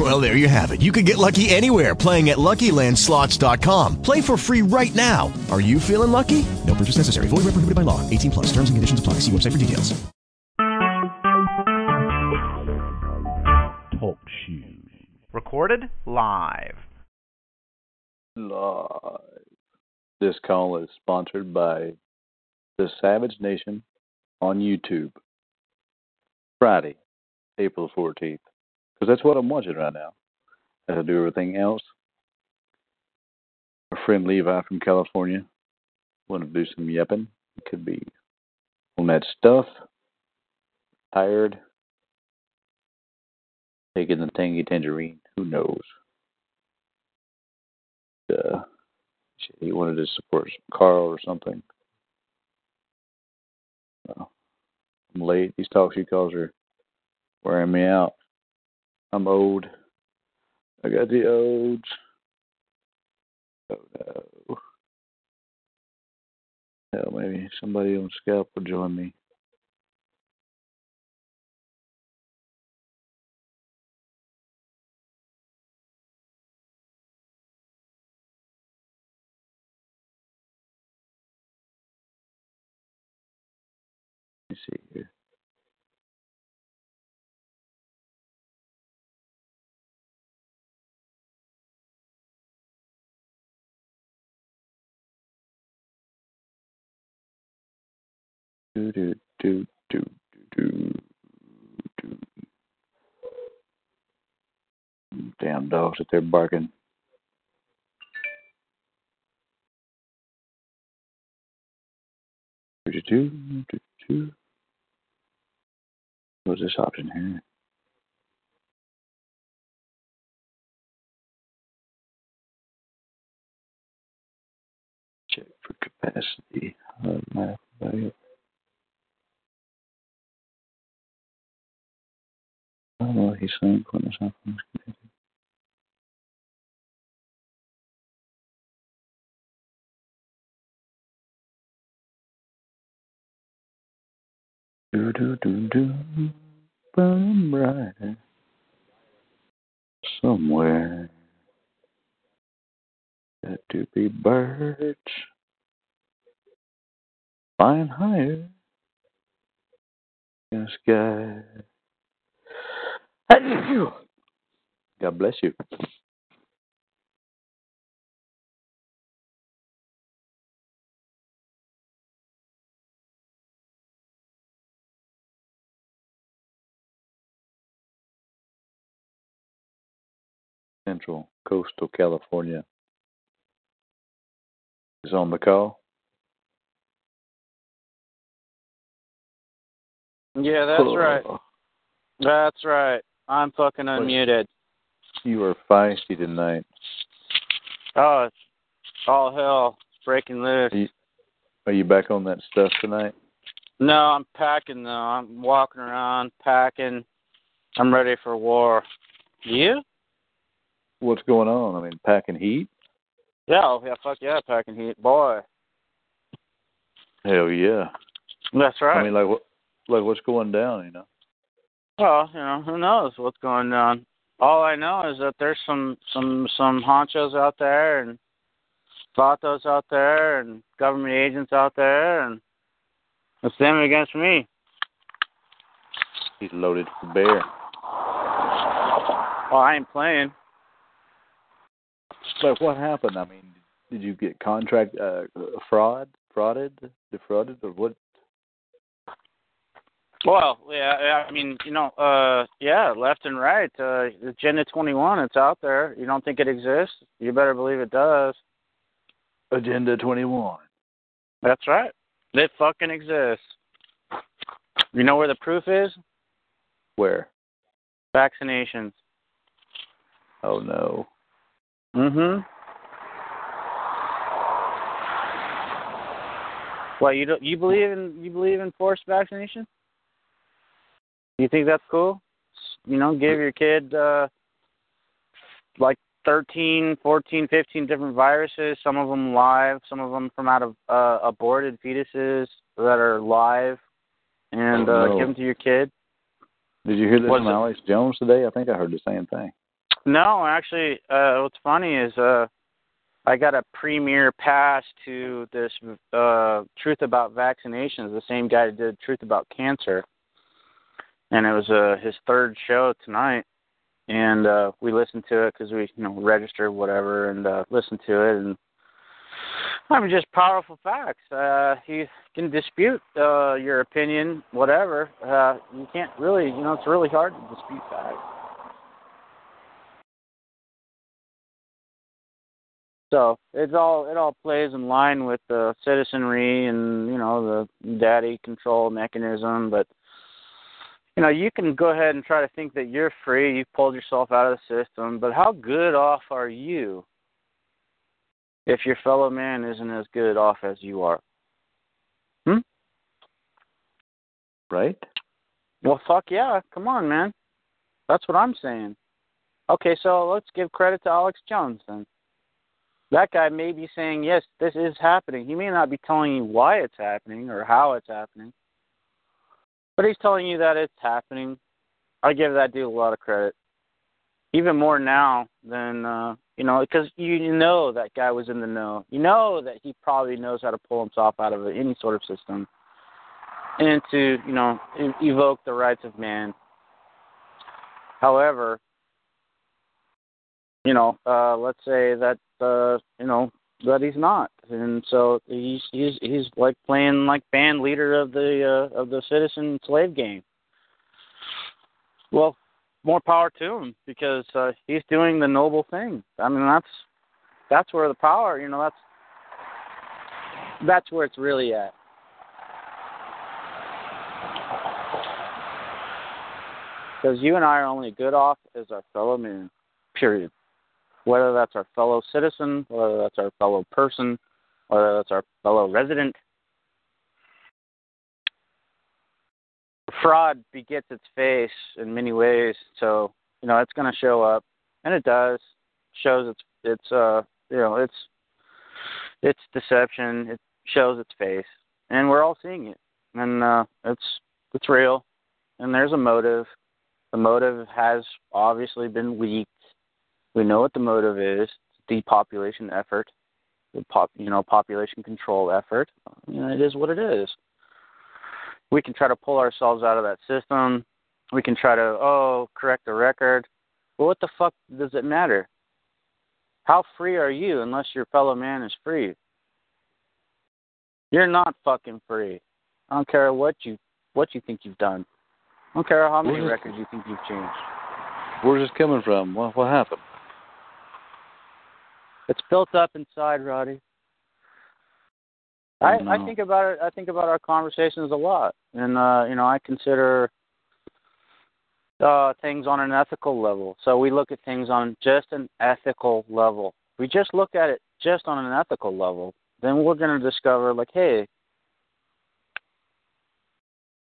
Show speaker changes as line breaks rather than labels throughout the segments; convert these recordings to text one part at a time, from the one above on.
Well, there you have it. You can get lucky anywhere playing at LuckyLandSlots.com. Play for free right now. Are you feeling lucky? No purchase necessary. Void where prohibited by law. 18 plus. Terms and conditions apply. See website for details.
Talk shoes. Recorded live.
Live. This call is sponsored by the Savage Nation on YouTube. Friday, April 14th. Because that's what I'm watching right now. As I do everything else. Our friend Levi from California wanted to do some yapping. Could be on that stuff. Tired. Taking the tangy tangerine. Who knows? Uh, he wanted to support Karl or something. Uh, I'm late. These talk show calls are wearing me out. I'm old. I got the olds. Oh no. Hell, maybe somebody on Skype will join me. Let me see here. Do do do do. Damn dogs that they're barking. Do do do do. What's this option here? Check for capacity. Uh, computer. Do do do do, burn bright somewhere. Got to be birds flying higher in the sky. God bless you. Central Coastal California is on the call.
Yeah, that's right. That's right. I'm fucking unmuted.
You are feisty tonight.
Oh, it's all hell breaking loose.
Are you, are you back on that stuff tonight?
No, I'm packing though. I'm walking around packing. I'm ready for war. You?
What's going on? I mean, packing heat?
Yeah, oh, yeah, fuck yeah, packing heat, boy.
Hell yeah.
That's right.
I mean, like what? Like what's going down? You know?
Well, you know, who knows what's going on? All I know is that there's some some some honchos out there and vatos out there and government agents out there and it's them against me.
He's loaded for bear.
Well, I ain't playing.
So what happened? I mean, did you get contract uh, fraud, frauded, defrauded, or what?
Well, yeah, I mean, you know, uh yeah, left and right. Uh Agenda 21, it's out there. You don't think it exists? You better believe it does.
Agenda 21.
That's right. It fucking exists. You know where the proof is?
Where?
Vaccinations.
Oh no.
Mm Mhm. Well, you don't you believe in you believe in forced vaccination? You think that's cool? You know, give your kid uh like 13, 14, 15 different viruses, some of them live, some of them from out of uh aborted fetuses that are live and uh
No.
give them to your kid.
Did you hear this
Was
from
it-
Alex Jones today? I think I heard the same thing.
No, actually, uh what's funny is uh I got a premier pass to this uh Truth About Vaccinations, the same guy that did Truth About Cancer. And it was uh his third show tonight. And uh we listened to it cuz we, you know, registered whatever and uh listened to it and I mean just powerful facts. Uh you can dispute uh your opinion whatever. Uh you can't really, you know, it's really hard to dispute facts. So it's all it all plays in line with the citizenry and you know the daddy control mechanism, but you know you can go ahead and try to think that you're free, you've pulled yourself out of the system, but how good off are you if your fellow man isn't as good off as you are? Hmm?
Right?
Well, fuck yeah, come on, man. That's what I'm saying. Okay, so let's give credit to Alex Jones then. That guy may be saying, yes, this is happening. He may not be telling you why it's happening or how it's happening, but he's telling you that it's happening. I give that dude a lot of credit. Even more now than, uh, you know, because you know that guy was in the know. You know that he probably knows how to pull himself out of any sort of system and to, you know, evoke the rights of man. However, you know, uh, let's say that uh, you know that he's not, and so he's he's he's like playing like band leader of the uh, of the citizen slave game. Well, more power to him because uh, he's doing the noble thing. I mean, that's that's where the power, you know, that's that's where it's really at. Because you and I are only good off as our fellow man, period. Whether that's our fellow citizen, whether that's our fellow person, whether that's our fellow resident. Fraud begets its face in many ways, so you know it's going to show up, and it does. Shows its its uh you know its its deception. It shows its face, and we're all seeing it, and uh, it's it's real, and there's a motive. The motive has obviously been leaked. We know what the motive is: depopulation effort, the pop, you know, population control effort. You know, it is what it is. We can try to pull ourselves out of that system. We can try to oh correct the record. But what the fuck does it matter? How free are you unless your fellow man is free? You're not fucking free. I don't care what you what you think you've done. I don't care how many
Where's-
records you think you've changed.
Where's this coming from? What what happened?
It's built up inside, Roddy. I,
Oh,
I
no.
think about it. I think about our conversations a lot, and uh, you know, I consider uh, things on an ethical level. So we look at things on just an ethical level. We just look at it just on an ethical level. Then we're going to discover, like, hey,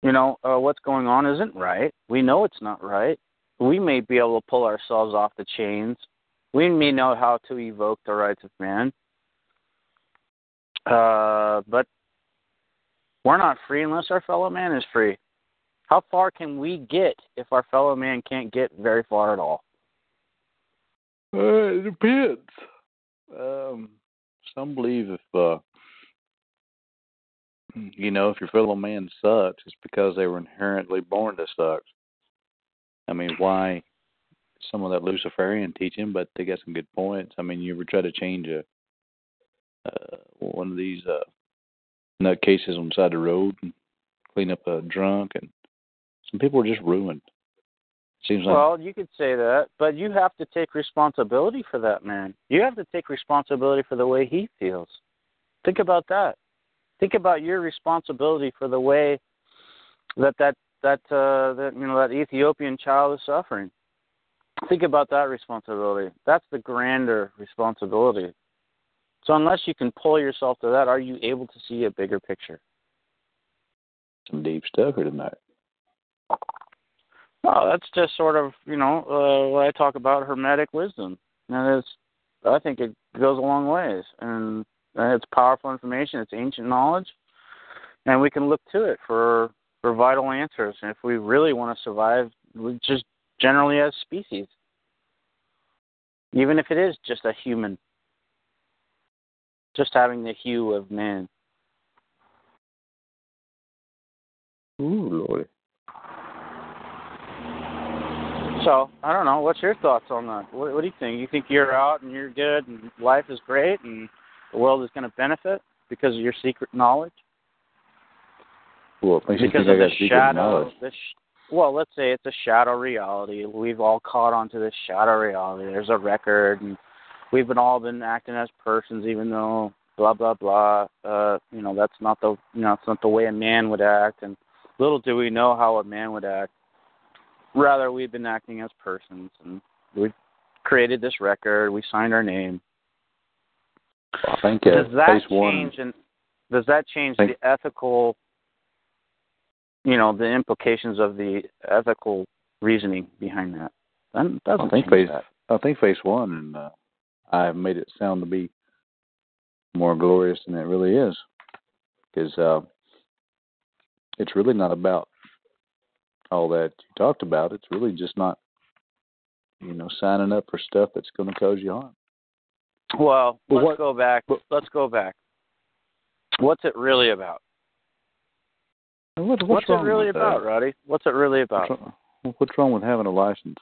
you know, uh, what's going on isn't right. We know it's not right. We may be able to pull ourselves off the chains. We may know how to evoke the rights of man. Uh, but we're not free unless our fellow man is free. How far can we get if our fellow man can't get very far at all?
Uh, it depends. Um, some believe if uh, you know if your fellow man sucks, it's because they were inherently born to suck. I mean, why? Some of that Luciferian teaching, but they got some good points. I mean, you ever try to change a uh, one of these uh, nutcases on the side of the road and clean up a drunk, and some people are just ruined. Seems like
Well, you could say that, but you have to take responsibility for that man. You have to take responsibility for the way he feels. Think about that. Think about your responsibility for the way that that that uh, that you know that Ethiopian child is suffering. Think about that responsibility. That's the grander responsibility. So unless you can pull yourself to that, are you able to see a bigger picture?
some deep stuff here tonight.
Oh, that's just sort of you know uh, what I talk about hermetic wisdom, and it's I think it goes a long ways, and it's powerful information. It's ancient knowledge, and we can look to it for for vital answers. And if we really want to survive, we just generally as species, even if it is just a human, just having the hue of man.
Ooh, Lordy.
So I don't know. What's your thoughts on that? What, what do you think? You think you're out and you're good and life is great and the world is going to benefit because of your secret knowledge?
Well,
because of the shadow. The sh- well, let's say it's a shadow reality. We've all caught onto this shadow reality. There's a record, and we've been all been acting as persons, even though blah blah blah. Uh, you know, that's not the you know, it's not the way a man would act. And little do we know how a man would act. Rather, we've been acting as persons, and we've created this record. We signed our name.
I think uh,
does that
phase
change?
one.
And does that change the ethical? You know, the implications of the ethical reasoning behind that. That doesn't
I think phase.
that.
I think phase one, and uh, I've made it sound to be more glorious than it really is, because uh, it's really not about all that you talked about. It's really just not, you know, signing up for stuff that's going to cause you harm.
Well,
But
let's
what-
go back.
but-
let's go back. What's it really about?
What, what's,
What's, it really
with
about,
that?
Roddy? What's it really about?
What's wrong, what's wrong with having a license?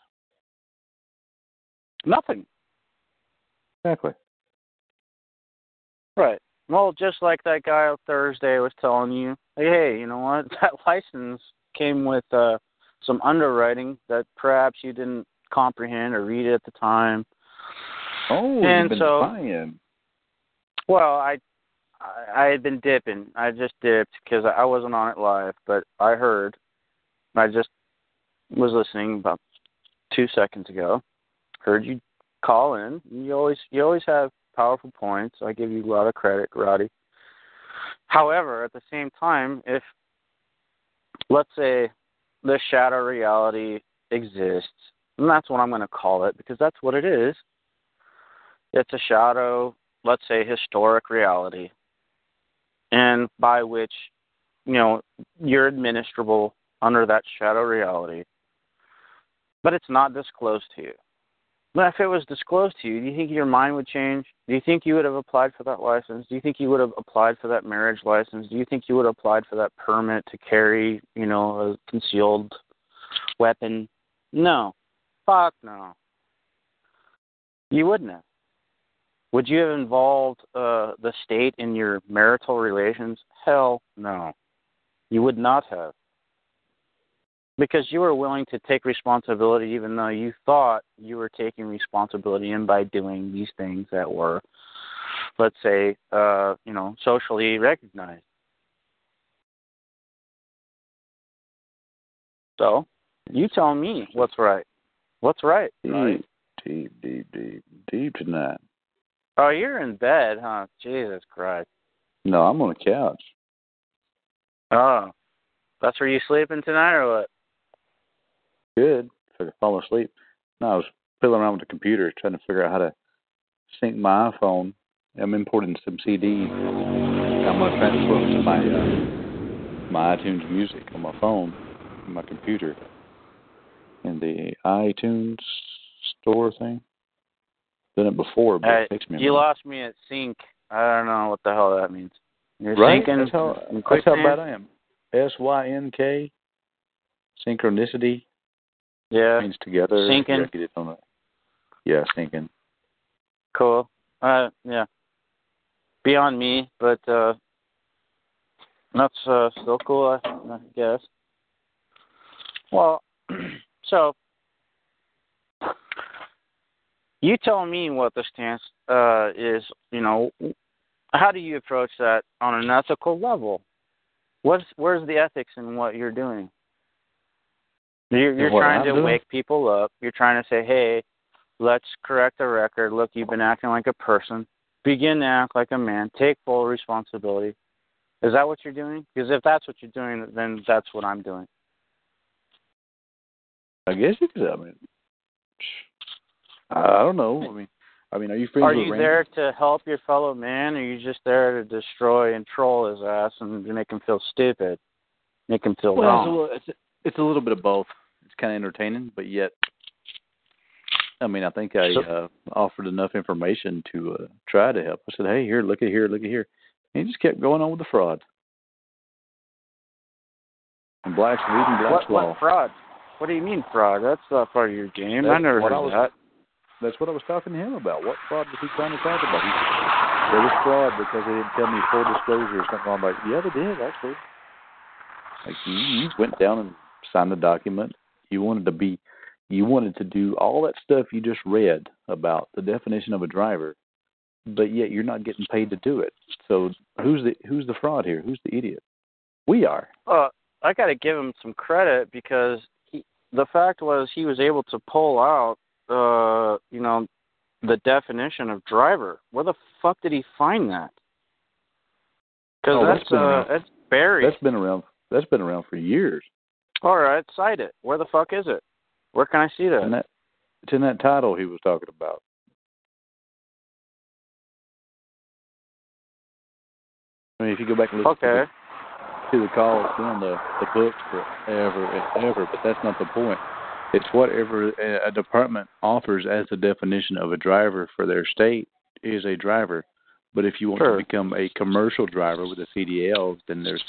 Nothing.
Exactly.
Right. Well, just like that guy on Thursday was telling you, hey, hey, you know what? That license came with uh some underwriting that perhaps you didn't comprehend or read at the time.
Oh,
And
you've been
so-
spying.
Well, I I, had been dipping. I just dipped because I wasn't on it live, but I heard. I just was listening about two seconds ago. Heard you call in. You always you always have powerful points. I give you a lot of credit, Roddy. However, at the same time, if let's say the shadow reality exists, and that's what I'm going to call it because that's what it is. It's a shadow, let's say historic reality, and by which you know you're administrable under that shadow reality, but it's not disclosed to you. But if it was disclosed to you, do you think your mind would change? Do you think you would have applied for that license? Do you think you would have applied for that marriage license? Do you think you would have applied for that permit to carry, you know, a concealed weapon? No. Fuck no. You wouldn't have. Would you have involved uh, the state in your marital relations? Hell no. You would not have. Because you were willing to take responsibility even though you thought you were taking responsibility and by doing these things that were, let's say, uh, you know, socially recognized. So, you tell me what's right. What's right?
Deep, deep, deep, deep, deep tonight.
Oh, you're in bed, huh? Jesus Christ.
No, I'm on the couch.
Oh, that's where you sleeping tonight, or what?
Good. If I could fall asleep. No, I was fiddling around with the computer trying to figure out how to sync my iPhone. I'm importing some CDs. I'm gonna transfer them to my uh, my iTunes music on my phone, on my computer, in the iTunes store thing. Done it before, but
Hey,
it takes me.
you lost me at sync. I don't know what the hell that means. You're
right?
syncing
That's how, that's how bad I am. S Y N K. Synchronicity
Yeah,
means together.
Syncing.
Yeah, get it on yeah, syncing.
cool. Uh, yeah. Beyond me, but uh, that's uh, still cool, I, I guess. Well, so you tell me what the stance uh, is. You know, how do you approach that on an ethical level? What's where's the ethics in what you're doing? You're, you're trying
I'm
to
doing?
wake people up. You're trying to say, "Hey, let's correct the record. Look, you've been acting like a person. Begin to act like a man. Take full responsibility." Is that what you're doing? Because if that's what you're doing, then that's what I'm doing.
I guess you could. I mean, I I don't know. I mean, I mean, are you friends
Are
with
you
Randy?
there to help your fellow man, or are you just there to destroy and troll his ass and make him feel stupid, make him feel
Well, it's a,
wrong?
little, it's, it's a little bit of both. It's kind of entertaining, but yet, I mean, I think I
So-
uh, offered enough information to uh, try to help. I said, "Hey, here, look at here, look at here," and he just kept going on with the fraud. And black's reading black's
What,
law.
what fraud? What do you mean fraud? That's not part of your game. I never heard
I was-
that.
That's what I was talking to him about. What fraud was he trying to talk about? He, there was fraud because they didn't tell me full disclosure or something. I'm like, yeah, they did actually. Like you, you went down and signed the document. You wanted to be, you wanted to do all that stuff you just read about the definition of a driver, but yet you're not getting paid to do it. So who's the who's the fraud here? Who's the idiot? We are.
Uh, I got to give him some credit because he, the fact was he was able to pull out, uh, you know, the definition of driver. Where the fuck did he find that? Because
Oh, that's
that's uh, that's buried.
That's been around. That's been around for years.
All right, cite it. Where the fuck is it? Where can I see that?
That it's in that title he was talking about. I mean, if you go back and listen
okay.
to, the, to the call, it's been on the the books forever and ever. But that's not the point. It's whatever a, department offers as the definition of a driver for their state is a driver. But if you want
Sure.
to become a commercial driver with a CDL, then there's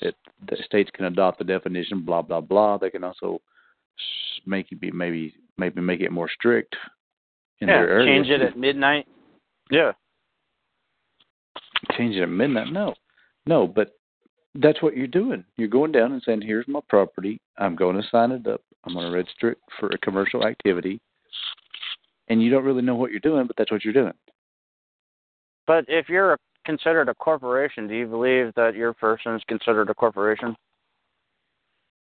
it. The states can adopt the definition. Blah blah blah. They can also make it be maybe maybe make it more strict in
yeah,
their area.
change it at midnight. Yeah.
change it at midnight. No, no, but that's what you're doing. You're going down and saying, "Here's my property. I'm going to sign it up. I'm going to register it for a commercial activity." And you don't really know what you're doing, but that's what you're doing.
But if you're considered a corporation, do you believe that your person is considered a corporation?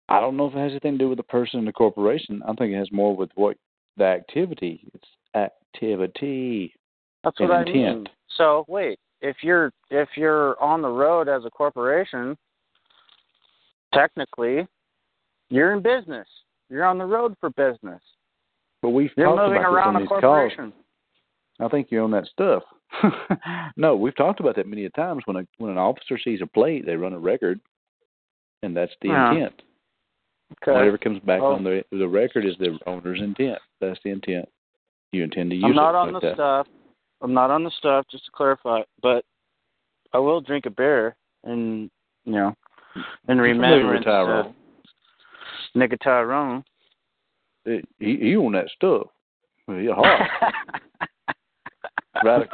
I don't know if it has anything to do with the person and the corporation. I think it has more with what the activity. It's activity.
That's what I
intent.
mean. So wait, if you're if you're on the road as a corporation, technically, you're in business. You're on the road for business.
But we've
You're
talked
moving
about this
around
on
a
these calls.
corporation.
I think you own that stuff. no, we've talked about that many a times. When a when an officer sees a plate, they run a record, and that's the
Yeah.
intent.
Okay.
Whatever comes back
Oh.
on the the record is the owner's intent. That's the intent. You intend to use
I'm not
it
on
like
the
that.
stuff. I'm not on the stuff, just to clarify. But I will drink a beer and you know, in remembrance of Nigga Tyrone.
It, he, he own that stuff. You're hot. right,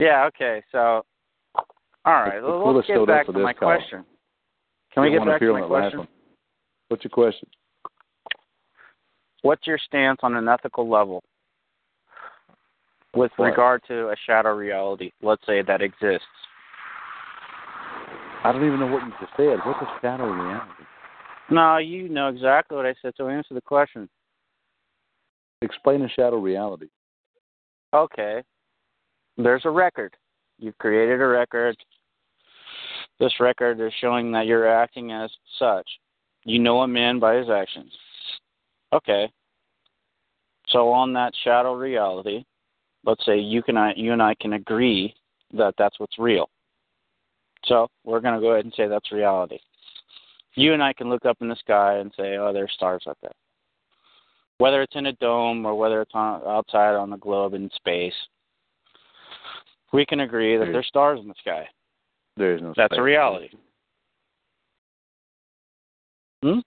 yeah. Okay. So, all right.
Let's-
let's
let's
get back to my
call.
question. Can we
Get
back to
on
my question?
What's your question?
What's your stance on an ethical level with
What?
regard to a shadow reality? Let's say that exists.
I don't even know what you just said. What's a shadow reality?
No, you know exactly what I said. So answer the question.
Explain a shadow reality.
Okay. There's a record. You've created a record. This record is showing that you're acting as such. You know a man by his actions. Okay. So on that shadow reality, let's say you can I, you and I can agree that that's what's real. So we're going to go ahead and say that's reality. You and I can look up in the sky and say, "Oh, there's stars up there." Whether it's in a dome or whether it's on, outside on the globe in space, we can agree that
There-
there's stars in the sky.
There is no.
That's
space.
a reality. Hmm?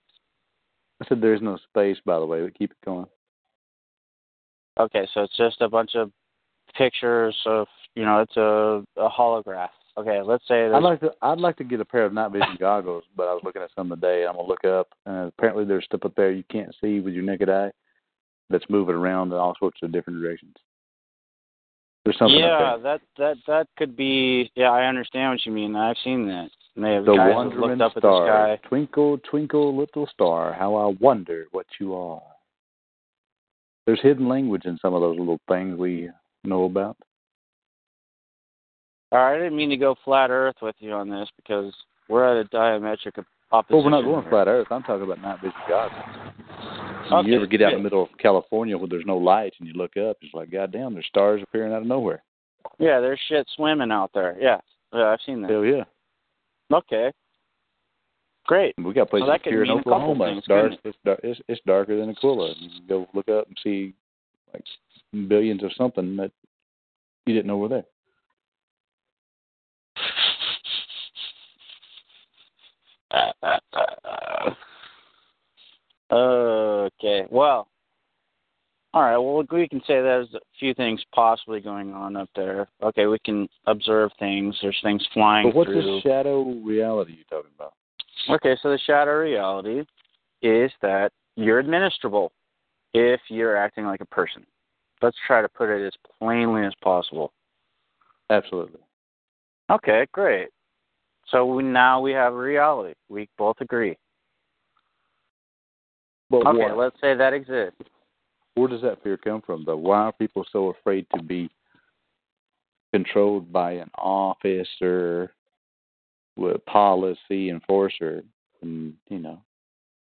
I said there is no space. By the way, but keep it going.
Okay, so it's just a bunch of pictures of, you know, it's a, a holograph. Okay, let's say
that
I'd
like to. I'd like to get a pair of night vision goggles, but I was looking at some today. I'm gonna look up, and apparently there's stuff up there you can't see with your naked eye that's moving around in all sorts of different directions. There's something
yeah,
up there.
that that that could be. Yeah, I understand what you mean. I've seen that. And they have
The
guys
wandering
looked up at
star,
the sky.
twinkle, twinkle, little star, how I wonder what you are. There's hidden language in some of those little things we know about.
All right, I didn't mean to go flat Earth with you on this because we're at a diametric op- opposition.
Well, we're not going
here.
flat Earth. I'm talking about night vision goggles.
Okay,
you ever get out in the middle of California where there's no lights and you look up, it's like, God damn, there's stars appearing out of nowhere.
Yeah, there's shit swimming out there. Yeah, yeah I've seen that.
Hell yeah.
Okay. Great.
We got places
Well,
here in
mean a couple
Oklahoma.
things,
It's dark. It's, dark it's, it's darker than Aquila. You can go look up and see like billions of something that you didn't know were there.
Okay. Well. All right. Well, we can say there's a few things possibly going on up there. Okay, we can observe things. There's things flying through.
But what's
through.
this shadow reality you're talking about?
Okay, so the shadow reality is that you're administrable if you're acting like a person. Let's try to put it as plainly as possible.
Absolutely.
Okay, great. So we, now we have reality. We both agree.
But
Okay,
why?
let's say that exists.
where does that fear come from, though? Why are people so afraid to be controlled by an officer with policy enforcer? And, you know,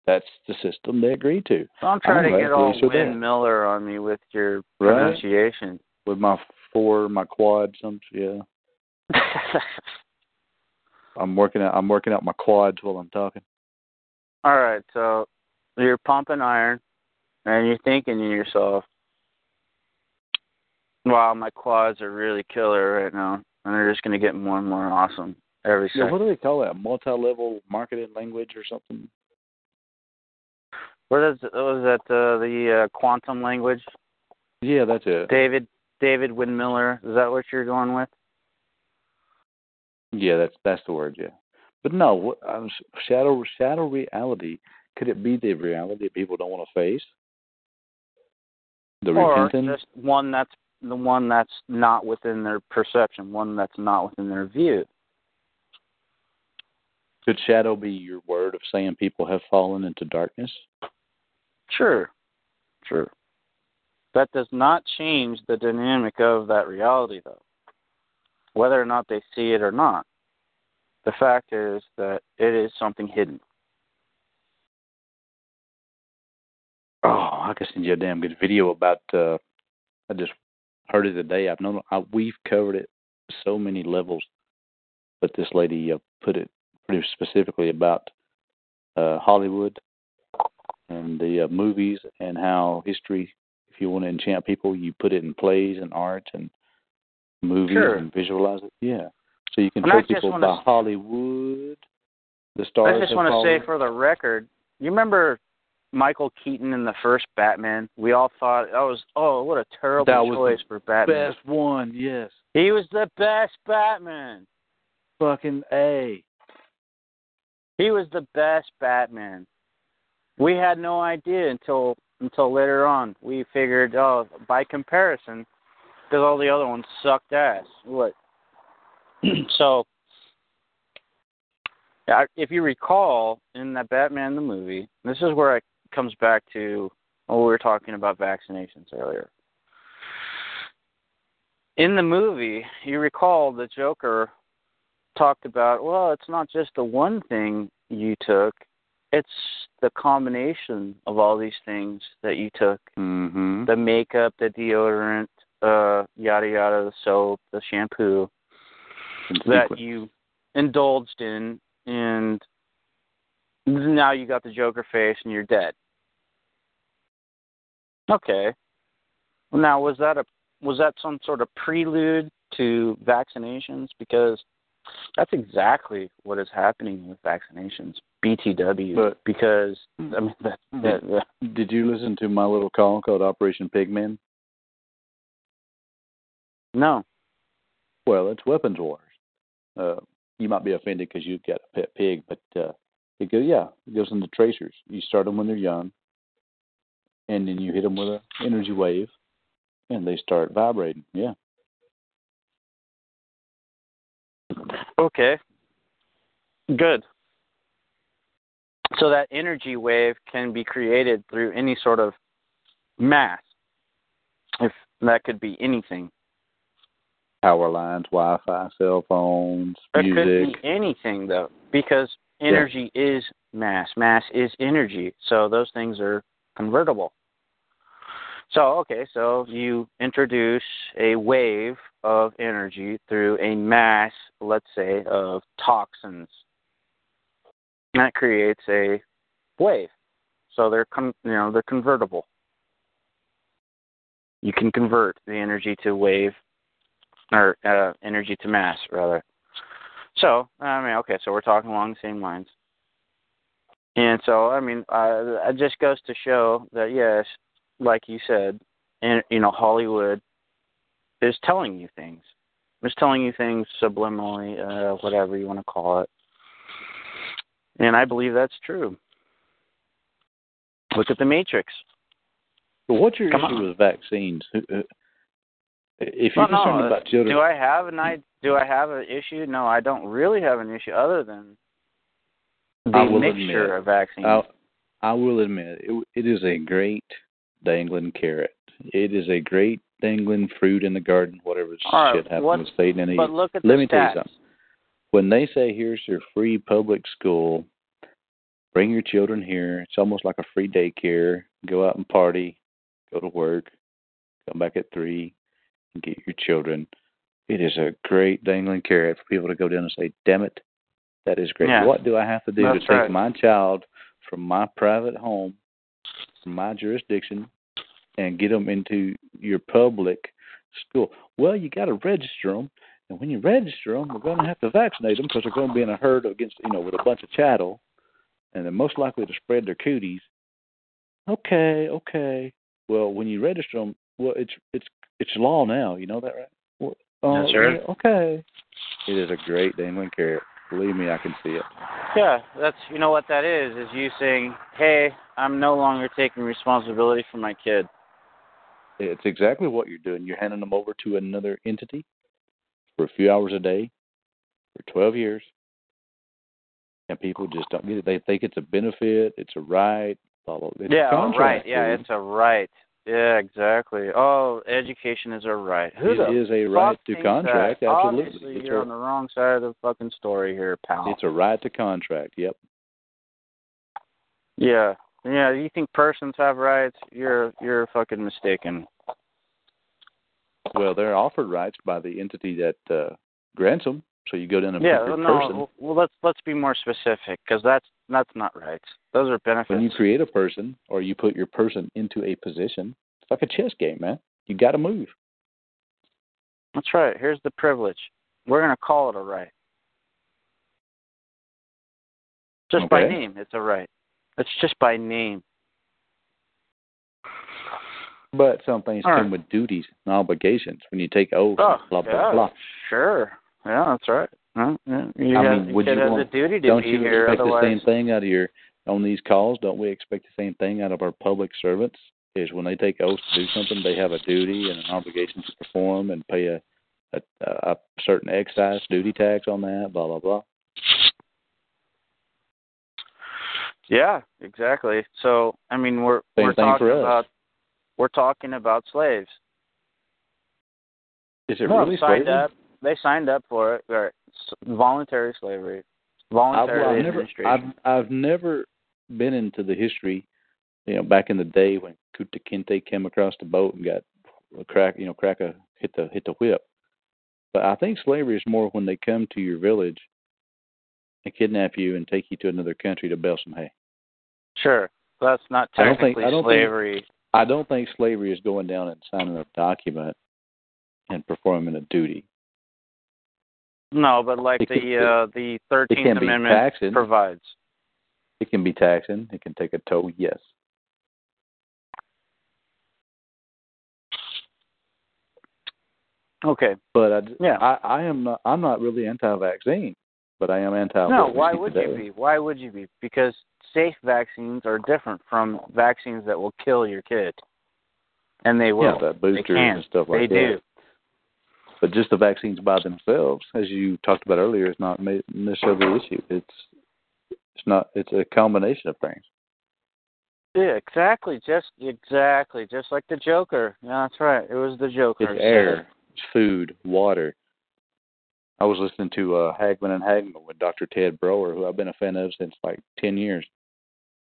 that's the system they agree to.
Don't try
I'm
trying
to
get all. Wynn Miller on me with your
Right.
pronunciation.
With my four, my quads, some yeah. I'm working out. I'm working out my quads while I'm talking.
all right, so you're pumping iron, and you're thinking to yourself, "Wow, my quads are really killer right now, and they're just going to get more and more awesome every
Yeah,
second."
what do they call that? Multi-level marketing language or something?
What is was that uh, the uh, quantum language?
Yeah, that's it.
David David Wynn Miller. Is that what you're going with?
Yeah, that's that's the word. Yeah, but no, um, shadow shadow reality. Could it be the reality that people don't want to face? The
or
repentance.
just one that's the one that's not within their perception, one that's not within their view.
Could shadow be your word of saying people have fallen into darkness?
Sure, sure. That does not change the dynamic of that reality, though. Whether or not they see it or not, the fact is that it is something hidden.
Oh, I could send you a damn good video about. uh I just heard it today. I've known I, we've covered it so many levels, but this lady uh, put it pretty specifically about uh Hollywood and the uh, movies and how history. If you want to enchant people, you put it in plays and art and movies
Sure.
and visualize it. Yeah, so you can
And
people by Hollywood. The stars.
I just want to say for the record, you remember Michael Keaton in the first Batman? We all thought that was oh, what a terrible
That was
choice for Batman.
best one. Yes,
He was the best Batman.
fucking a.
He was the best Batman. We had no idea until until later on. We figured, oh, by comparison, because all the other ones sucked ass. What? so, if you recall, in that Batman the movie, this is where it comes back to what we were talking about vaccinations earlier. In the movie, you recall the Joker talked about, well, it's not just the one thing you took, it's the combination of all these things that you took
Mm-hmm.
the makeup, the deodorant, uh, yada yada, the soap, the shampoo that you indulged in, and now you got the Joker face and you're dead. Okay. Now was that a was that some sort of prelude to vaccinations? Because that's exactly what is happening with vaccinations. BTW.
But-
because I mean that, that, that
Did you listen to my little call called Operation Pigman?
No.
Well, it's weapons wars. Uh, you might be offended because you've got a pet pig, but uh, it goes, yeah, it goes into tracers. You start them when they're young, and then you hit them with an energy wave, and they start vibrating. Yeah.
Okay. Good. So that energy wave can be created through any sort of mass. If that could be anything.
Power lines, Wi-Fi, cell phones,
It could
music.
be anything though. Because energy is mass. Mass is energy. So those things are convertible. So, okay, so you introduce a wave of energy through a mass, let's say, of toxins. That creates a wave. So they're con- you know, they're convertible. You can convert the energy to wave or uh, energy to mass rather. So, I mean, okay, so we're talking along the same lines. And so, I mean, uh, it just goes to show that yes, like you said, and you know, Hollywood is telling you things. It's telling you things subliminally, uh, whatever you want to call it. And I believe that's true. Look at the Matrix.
But what's your
Come
issue
on.
with vaccines? If you're
Well, no,
about children,
do I have an I do I have an issue? No, I don't really have an issue other than the mixture
admit,
of vaccines.
I, I will admit it, it is a great dangling carrot. It is a great dangling fruit in the garden. Whatever
All right,
shit happened
what-
with Satan and Eve.
but look at
Let me tell you something. When they say here's your free public school, bring your children here. It's almost like a free daycare. Go out and party, go to work, come back at three, and get your children. It is a great dangling carrot for people to go down and say, "Damn it, that is great."
Yeah.
What do I have to do to
That's
take my child from my private home, from my jurisdiction, and get them into your public school? Well, you got to register them, and when you register them, we're going to have to vaccinate them because they're going to be in a herd against, you know, with a bunch of chattel, and they're most likely to spread their cooties. Okay, okay. Well, when you register them, well, it's it's it's law now. You know that, right? Well, uh,
Yes, sir.
Okay. It is a great dangling carrot. Believe me, I can see it.
Yeah, that's you know what that is is you saying, "Hey, I'm no longer taking responsibility for my kid."
It's exactly what you're doing. You're handing them over to another entity for a few hours a day for 12 years, and people just don't get it. They think it's a benefit, it's a right, blah blah. It's
yeah,
contract,
right. Yeah, it's a right. Yeah, exactly. Oh, education is a right. Who
It is a right to contract.
that?
Absolutely,
Obviously,
it's
you're
a,
on the wrong side of the fucking story here, pal.
it's a right to contract. Yep.
Yeah, yeah. You think persons have rights? You're you're fucking mistaken.
Well, they're offered rights by the entity that uh, grants them. So you go down and
yeah,
pick your
well,
person.
no. Well, let's let's be more specific because that's that's not rights. Those are benefits.
When you create a person or you put your person into a position, it's like a chess game, man. You got to move.
That's right. Here's the privilege. We're gonna call it a right. Just by name, it's a right. It's just by name.
But some things
All
come with duties and obligations. When you take oaths,
Oh,
blah blah
yeah,
blah.
Sure. Yeah, that's right. Huh? Yeah. You
I
have,
mean, would you want-
duty to
Don't you
here,
expect
otherwise.
the same thing out of your on these calls? Don't we expect the same thing out of our public servants? Is when they take oaths to do something, they have a duty and an obligation to perform and pay a a, a certain excise duty tax on that. Blah blah blah.
Yeah, exactly. So I mean, we're
Same
we're talking about we're talking about slaves.
Is it
no,
really
signed up. They signed up for it. Right. Voluntary slavery. Voluntary
I've never,
administration.
I've, I've never been into the history, you know, back in the day when Kunta Kinte came across the boat and got a crack, you know, crack a hit the hit the whip. But I think slavery is more when they come to your village and kidnap you and take you to another country to bale some hay.
Sure. That's not
I don't think-
technically
I don't think-
slavery.
I don't think slavery is going down and signing a document and performing a duty.
No, but like
It
the uh the Thirteenth Amendment
taxing.
provides.
It can be taxing. It can take a toll. Yes.
Okay.
But I,
Yeah.
I, I am not. I'm not really anti-vaccine, but I am anti.
No, why would
today.
you be? Why would you be? Because safe vaccines are different from vaccines that will kill your kid. And they will.
Yeah, the boosters and stuff like
they
that.
do.
But just the vaccines by themselves, as you talked about earlier, is not necessarily the issue. It's it's not. It's a combination of things.
Yeah, exactly. Just exactly. Just like the Joker. Yeah, that's right. It was the Joker.
It's air, it's food, water, I was listening to uh, Hagmann and Hagmann with Dr. Ted Broer, who I've been a fan of since like ten years.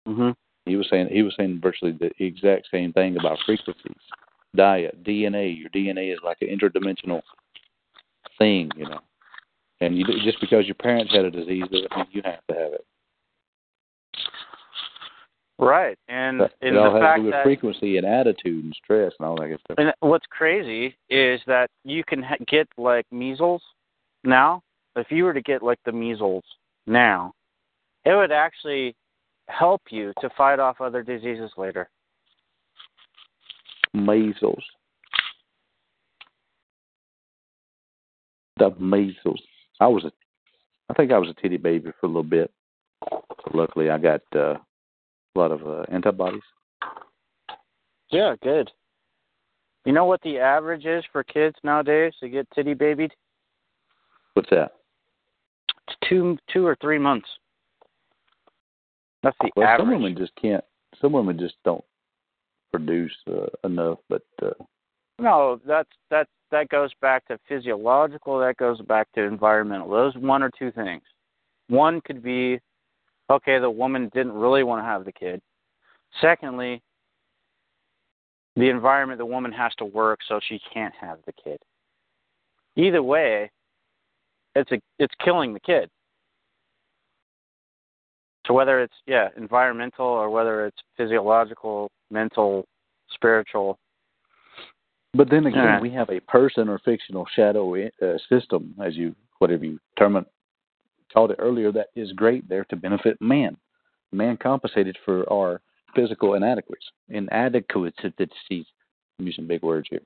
Mm-hmm.
He was saying he was saying virtually the exact same thing about frequencies, diet, DNA. Your DNA is like an interdimensional thing, you know. And you just because your parents had a disease doesn't mean you have to have it.
Right, and
But
in
it all
the
has
fact
to do with
that
frequency and attitude and stress and all that good stuff.
And what's crazy is that you can ha- get like measles now. If you were to get like the measles now, it would actually help you to fight off other diseases later.
Measles. The measles. I was a, I think I was a titty baby for a little bit. Luckily, I got uh, a lot of uh, antibodies.
Yeah, good. You know what the average is for kids nowadays to get titty babied?
What's that?
It's two, two or three months. That's the
Well,
average.
some women just can't. Some women just don't produce uh, enough. But uh,
No, that's that that goes back to physiological, that goes back to environmental. Those one or two things. One could be okay, the woman didn't really want to have the kid. Secondly, the environment the woman has to work so she can't have the kid. Either way, it's a it's killing the kid. So whether it's yeah, environmental or whether it's physiological, mental, spiritual,
but then again,
Yeah.
we have a person or fictional shadow uh, system, as you whatever you term it, called it earlier, that is great there to benefit man. Man compensated for our physical inadequacies. Inadequacies. I'm using big words here.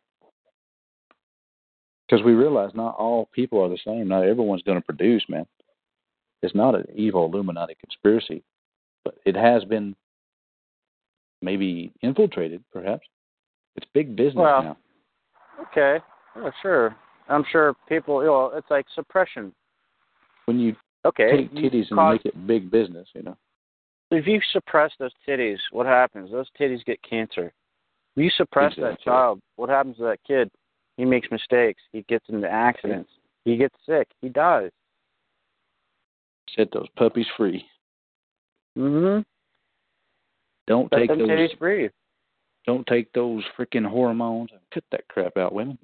Because we realize not all people are the same. Not everyone's going to produce, man. It's not an evil Illuminati conspiracy, but it has been maybe infiltrated, perhaps. It's big business
Well,
now.
Okay. Yeah, sure. I'm sure people, you know, it's like suppression.
When you
Okay.
take
you
titties and
cause-
make it big business, you know.
if you suppress those titties, what happens? Those titties get cancer. If you suppress that child, what happens to that kid? He makes mistakes. He gets into accidents. He gets sick. He dies.
Set those puppies free.
Mm-hmm.
Don't
Let
take
them
those.
titties free.
Don't take those freaking hormones and cut that crap out, women.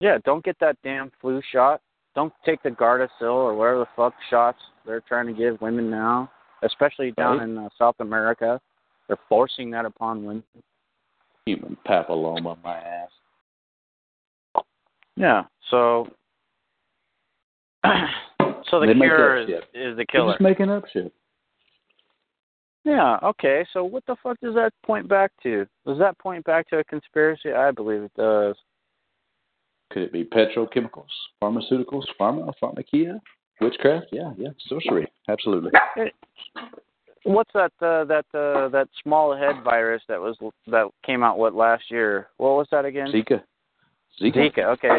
Yeah, don't get that damn flu shot. Don't take the Gardasil or whatever the fuck shots they're trying to give women now, especially down
Right.
in uh, South America. They're forcing that upon women.
Human papilloma, my ass.
Yeah. So, so the
They
cure is,
shit.
is the
They're
killer.
just making up shit.
Yeah. Okay. So what the fuck does that point back to? Does that point back to a conspiracy? I believe it does.
Could it be petrochemicals, pharmaceuticals, pharma, pharmakia, witchcraft? Yeah, yeah, sorcery. Absolutely.
What's that? Uh, that uh, that small head virus that was that came out what last year? What was that again?
Zika. Zika.
Zika. Okay.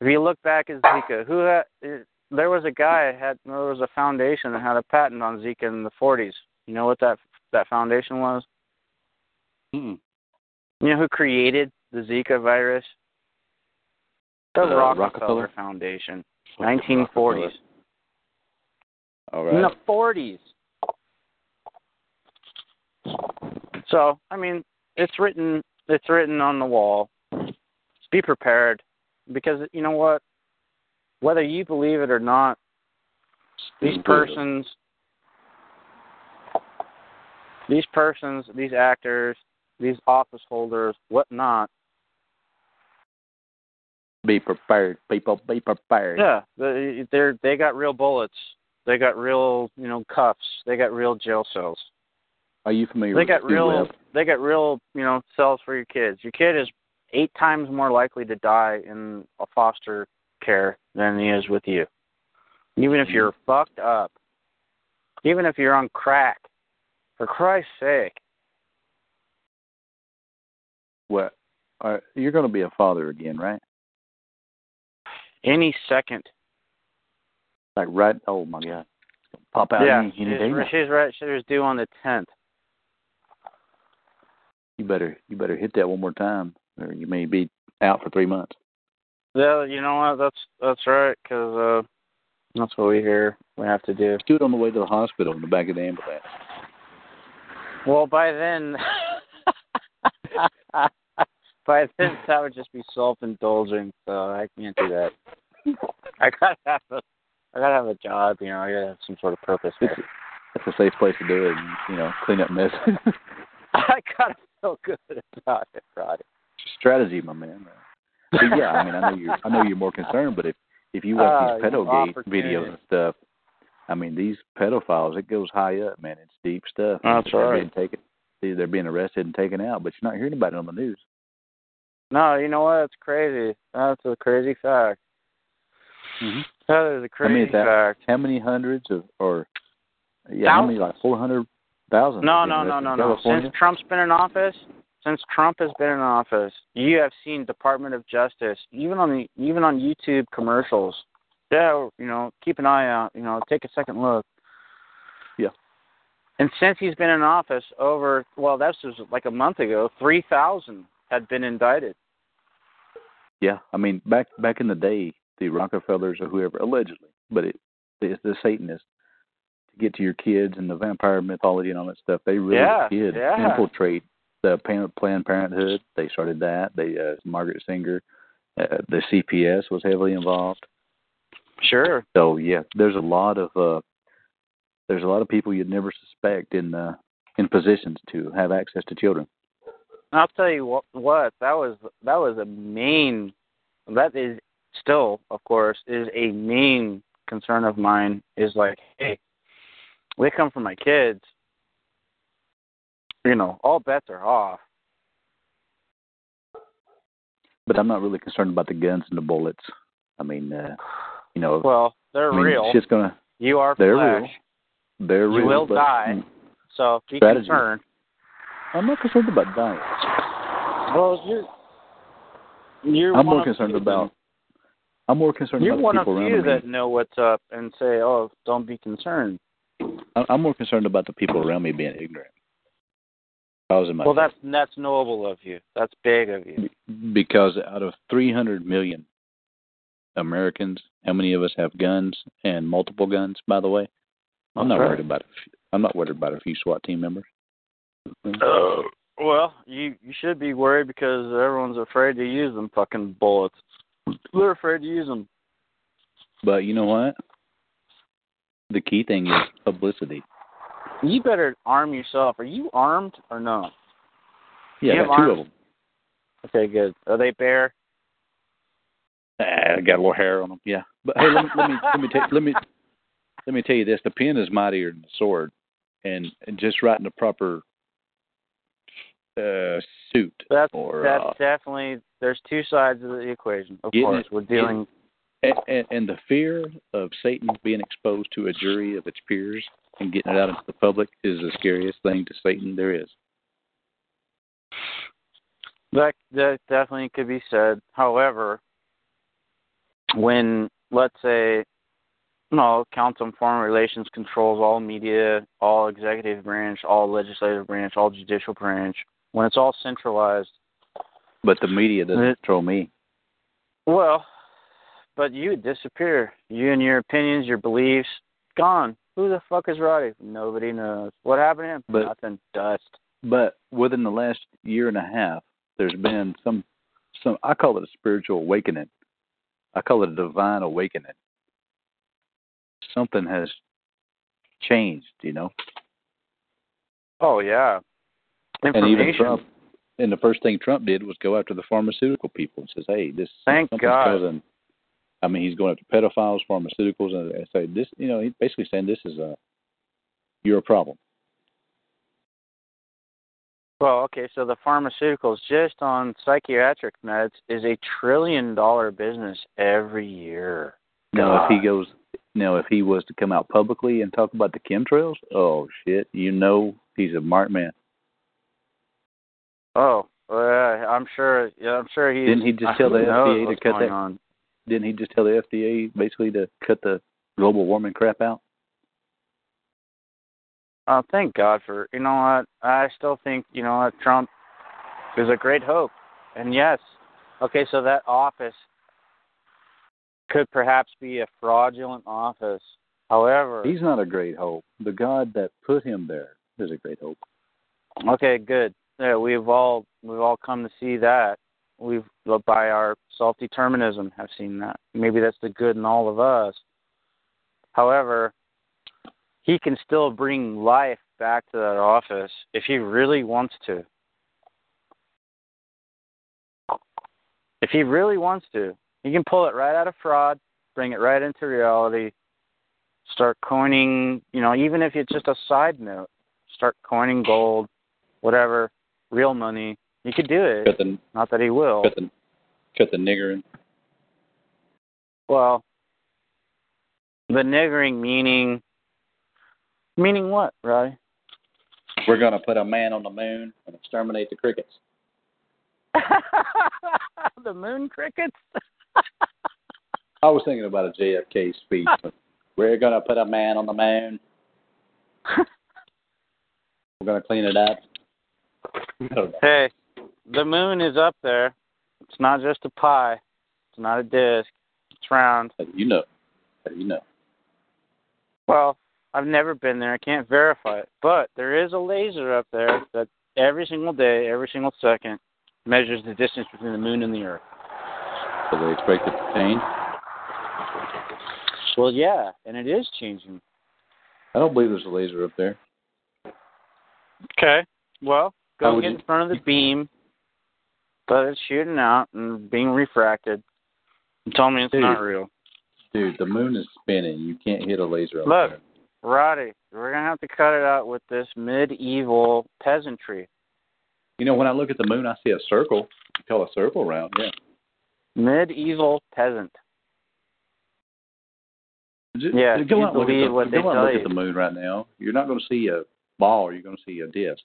If you look back at Zika, who had? There was a guy had there was a foundation that had a patent on Zika in the 40s. You know what that that foundation was?
Mm-mm.
You know who created the Zika virus? The
Uh,
Rockefeller? Foundation, nineteen
forties. All right.
In the 40s. So, I mean, it's written it's written on the wall. Be prepared because you know what? Whether you believe it or not, these persons these persons, these actors, these office holders, whatnot,
Be prepared, people. Be prepared.
yeah, they they're they got real bullets. They got real, you know, cuffs. They got real jail cells.
Are you familiar
They
with
got real
Webb?
they got real, you know, cells for your kids. Your kid is eight times more likely to die in a foster care than he is with you. Even if you're mm-hmm. fucked up. Even if you're on crack. For Christ's sake.
What? Uh, you're going to be a father again, right?
Any second.
Like right? Oh my God! Pop out
yeah.
any, any day
she's,
now.
she's right she was due on the tenth.
You better you better hit that one more time, or you may be out for three months.
Yeah, you know what? That's that's right, 'cause uh, that's what we hear we have to do.
Do it on the way to the hospital in the back of the ambulance.
Well, by then, by then that would just be self-indulging. So I can't do that. I gotta have a, I gotta have a job. You know, I gotta have some sort of purpose.
It's that's a safe place to do it. And, you know, clean up mess.
I gotta feel good about it, Roddy.
Strategy, my man. But yeah, I mean, I know you're I know you're more concerned, but if if you watch
Uh,
these
you
pedogate videos and stuff, I mean, these pedophiles, it goes high up, man. It's deep stuff.
That's
they're
right.
Being taken, they- they're being arrested and taken out, but you're not hearing about it on the news.
No, you know what? It's crazy. That's a crazy fact.
Mhm.
That is a
I
crazy
mean, that-
fact.
How many hundreds of, or yeah, how many like four hundred thousand?
No, no, no, no, no. Since Trump's been in office, since Trump has been in office, you have seen Department of Justice, even on the even on YouTube commercials. Yeah, you know, keep an eye out. You know, take a second look.
Yeah.
And since he's been in office, over well, that was like a month ago, three thousand had been indicted.
Yeah, I mean, back back in the day, the Rockefellers or whoever allegedly, but it it's the Satanists to get to your kids and the vampire mythology and all that stuff. They really
Yeah,
did
yeah.
infiltrate the Planned Parenthood. They started that. They uh, Margaret Sanger, uh, the CPS was heavily involved.
Sure.
So yeah, there's a lot of uh, there's a lot of people you'd never suspect in uh, in positions to have access to children.
I'll tell you what, what that was that was a main that is still of course is a main concern of mine is like hey they come from my kids you know all bets are off
But I'm not really concerned about the guns and the bullets. I mean, uh, you know,
well they're
I mean,
real
shit's gonna
you are
they're
flesh
real. they're
You
real.
will
but,
die.
mm,
so be
Strategy.
concerned
I'm not concerned about dying.
well you're you're
I'm more concerned
few
about. I'm more concerned
you're
about
one
the
of
people
few
around me.
that know what's up and say oh don't be concerned
I- I'm more concerned about the people around me being ignorant. Causing my
well that's that's noble of you that's big of you
because out of 300 million Americans, how many of us have guns and multiple guns? By the way, I'm
That's
not
right.
worried about. A few, I'm not worried about a few SWAT team members.
Uh, well, you you should be worried because everyone's afraid to use them fucking bullets. They're afraid to use them.
But you know what? The key thing is publicity.
You better arm yourself. Are you armed or no?
Yeah,
You
I got two
arms?
of them.
Okay, good. Are they bare?
Ah, I got a little hair on them. Yeah, but hey, let me let me let me tell, let me let me tell you this: the pen is mightier than the sword, and, and just writing the proper uh, suit
That's
or
that's
uh,
definitely. There's two sides of the equation. Of course,
it-
we're dealing.
and, and, and the fear of Satan being exposed to a jury of its peers and getting it out into the public is the scariest thing to Satan there is.
That that definitely could be said. However, when let's say no, Council on Foreign Relations controls all media, all executive branch, all legislative branch, all judicial branch. When it's all centralized,
But the media doesn't
It-
control me.
well, but you would disappear. You and your opinions, your beliefs, gone. Who the fuck is Roddy? Nobody knows. What happened to him?
But-
Nothing. Dust.
But within the last year and a half, there's been some some I call it a spiritual awakening. I call it a divine awakening. Something has changed, you know.
Oh yeah.
And
Information.
even Trump and the first thing Trump did was go after the pharmaceutical people and says, Hey, this
Thank God.
causing I mean, he's going after pedophiles, pharmaceuticals, and say this. You know, he's basically saying this is uh, a you're a problem.
Well, okay, so the pharmaceuticals just on psychiatric meds is a trillion dollar business every year.
Now, if he goes, now if he was to come out publicly and talk about the chemtrails, oh shit, you know he's a marked man.
Oh, uh, I'm sure. Yeah, I'm sure he's.
Didn't he just tell the FDA to cut that-
On.
Didn't he just tell the FDA basically to cut the global warming crap out?
Oh, thank God for you know what. I still think you know what Trump is a great hope, and yes, okay, so that office could perhaps be a fraudulent office. However,
He's not a great hope. The God that put him there is a great hope.
okay, good. Yeah, we've all we've all come to see that. We've by our self determinism have seen that. Maybe that's the good in all of us. However, he can still bring life back to that office if he really wants to. If he really wants to, he can pull it right out of fraud, bring it right into reality, start coining, you know, even if it's just a side note, start coining gold, whatever, real money. He could do it.
The
Not that he will.
cut the cut the nigger in.
Well, the niggering meaning meaning what, Roddy?
We're gonna put a man on the moon and exterminate the crickets.
the moon crickets?
I was thinking about a JFK speech. but We're gonna put a man on the moon. We're gonna clean it up. I don't know.
hey, the moon is up there. It's not just a pie. It's not a disc. It's round.
How do You know. How do You know.
Well, I've never been there. I can't verify it. But there is a laser up there that every single day, every single second, measures the distance between the moon and the earth.
So they expect it to change.
Well, yeah, and it is changing.
I don't believe there's a laser up there.
Okay. Well, go get in front of the beam, but it's shooting out and being refracted. And tell me it's
Dude.
not real.
Dude, the moon is spinning. You can't hit a laser up there.
Look.
there.
Roddy, we're gonna have to cut it out with this medieval peasantry.
You know, when I look at the moon, I see a circle. You call a circle round, yeah.
Medieval peasant.
Just,
Yeah,
just go out and look at the,
what they
go out
tell
look
you.
at the moon right now. You're not going to see a ball. You're going to see a disc.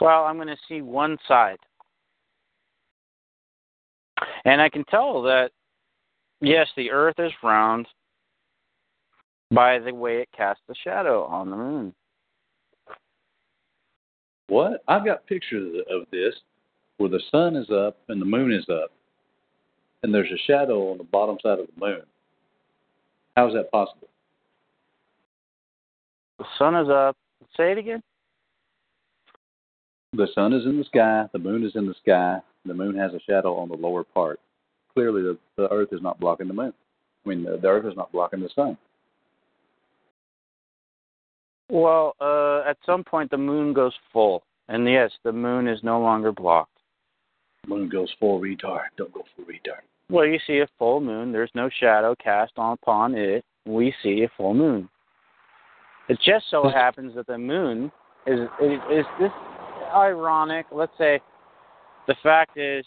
Well, I'm gonna see one side. And I can tell that yes, the earth is round by the way it casts a shadow on the moon.
What? I've got pictures of this where the sun is up and the moon is up, and there's a shadow on the bottom side of the moon. How is that possible?
The sun is up. Say it again.
The sun is in the sky, the moon is in the sky, the moon has a shadow on the lower part. Clearly, the, the earth is not blocking the moon. I mean, the, the earth is not blocking the sun.
Well, uh, at some point the moon goes full, and yes, the moon is no longer blocked.
Moon goes full retard. Don't go full retard.
Well, you see a full moon. There's no shadow cast upon it. We see a full moon. It just so happens that the moon is is, is this ironic. Let's say the fact is,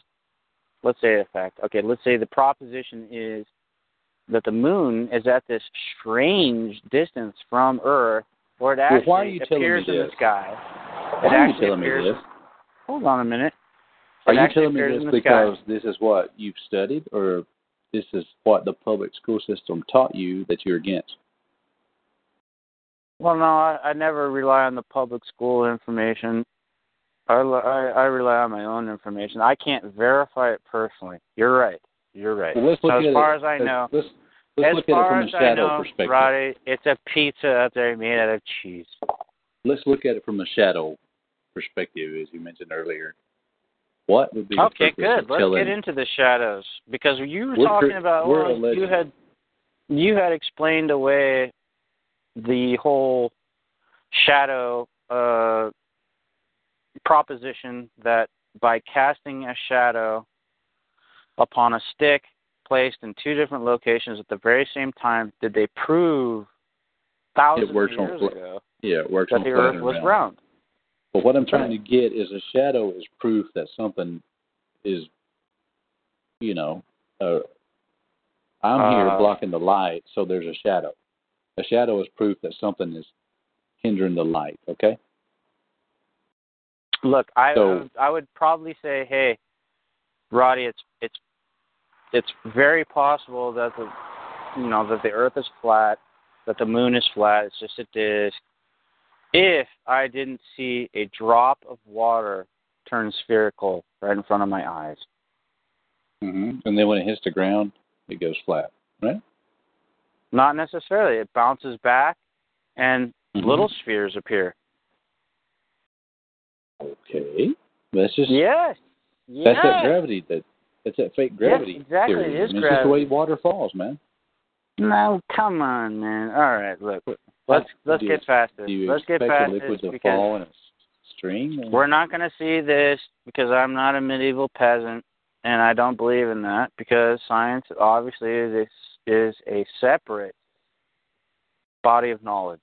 let's say the fact. Okay, let's say the proposition is that the moon is at this strange distance from Earth, where it
Well, why are you telling me
appears in the
this?
sky.
Why
it
are you
actually
telling me this?
Hold on a minute.
Are
It
you telling me this
the sky.
because this is what you've studied, or this is what the public school system taught you that you're against?
Well, no, I, I never rely on the public school information. I, rely- I I rely on my own information. I can't verify it personally. You're right. You're right.
Well,
so as far
it,
as I know,
let's, let's
as
look at it
far
from a
as I
shadow
know,
perspective.
Roddy, it's a pizza out there made out of cheese.
Let's look at it from a shadow perspective, as you mentioned earlier. What would be
Okay, good. Let's get into the shadows because you were
We're
talking about.
we're
well, you had you had explained away the whole shadow uh, proposition that by casting a shadow upon a stick placed in two different locations at the very same time, did they prove thousands
It works
of
on
years
fl-
ago
yeah, it works
that
on
the Earth was
round.
round?
But what I'm trying to get is a shadow is proof that something is, you know, uh, I'm here
Uh,
blocking the light, so there's a shadow. A shadow is proof that something is hindering the light. Okay.
Look, I
So-
would- I would probably say, hey, Roddy, it's it's it's very possible that the you know that the Earth is flat, that the Moon is flat. It's just a disk. If I didn't see a drop of water turn spherical right in front of my eyes,
hmm And then when it hits the ground, it goes flat, right?
Not necessarily. It bounces back, and
Mhm.
little spheres appear.
Okay, that's just
Yes.
that's that gravity that that's that fake gravity
exactly,
theory.
it is
I mean, it's just the way water falls, man.
No, come on, man. All right, look. Let's let's get past this. Let's get past
a
this
to
because
fall in a s- stream?
we're not going to see this because I'm not a medieval peasant and I don't believe in that because science obviously is is a separate body of knowledge.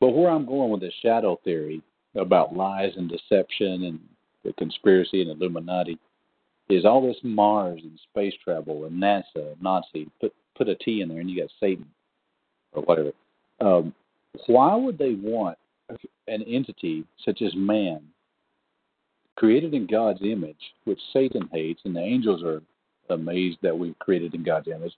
But where I'm going with the shadow theory about lies and deception and the conspiracy and Illuminati is all this Mars and space travel and NASA, Nazi. Put put a T in there and you got Satan or whatever. Um, why would they want an entity such as man, created in God's image, which Satan hates, and the angels are amazed that we've created in God's image?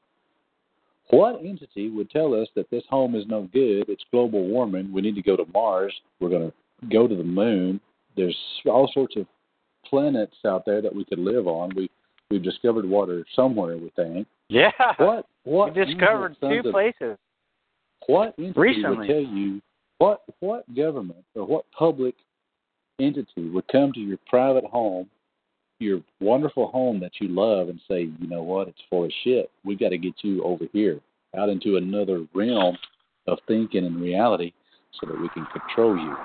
What entity would tell us that this home is no good? It's global warming. We need to go to Mars. We're going to go to the moon. There's all sorts of planets out there that we could live on. We we've discovered water somewhere. We think.
Yeah.
What what
we discovered two
of-
places.
What entity
Recently.
would tell you what what government or what public entity would come to your private home, your wonderful home that you love, and say, you know what, it's full of shit. We've got to get you over here, out into another realm of thinking and reality, so that we can control you.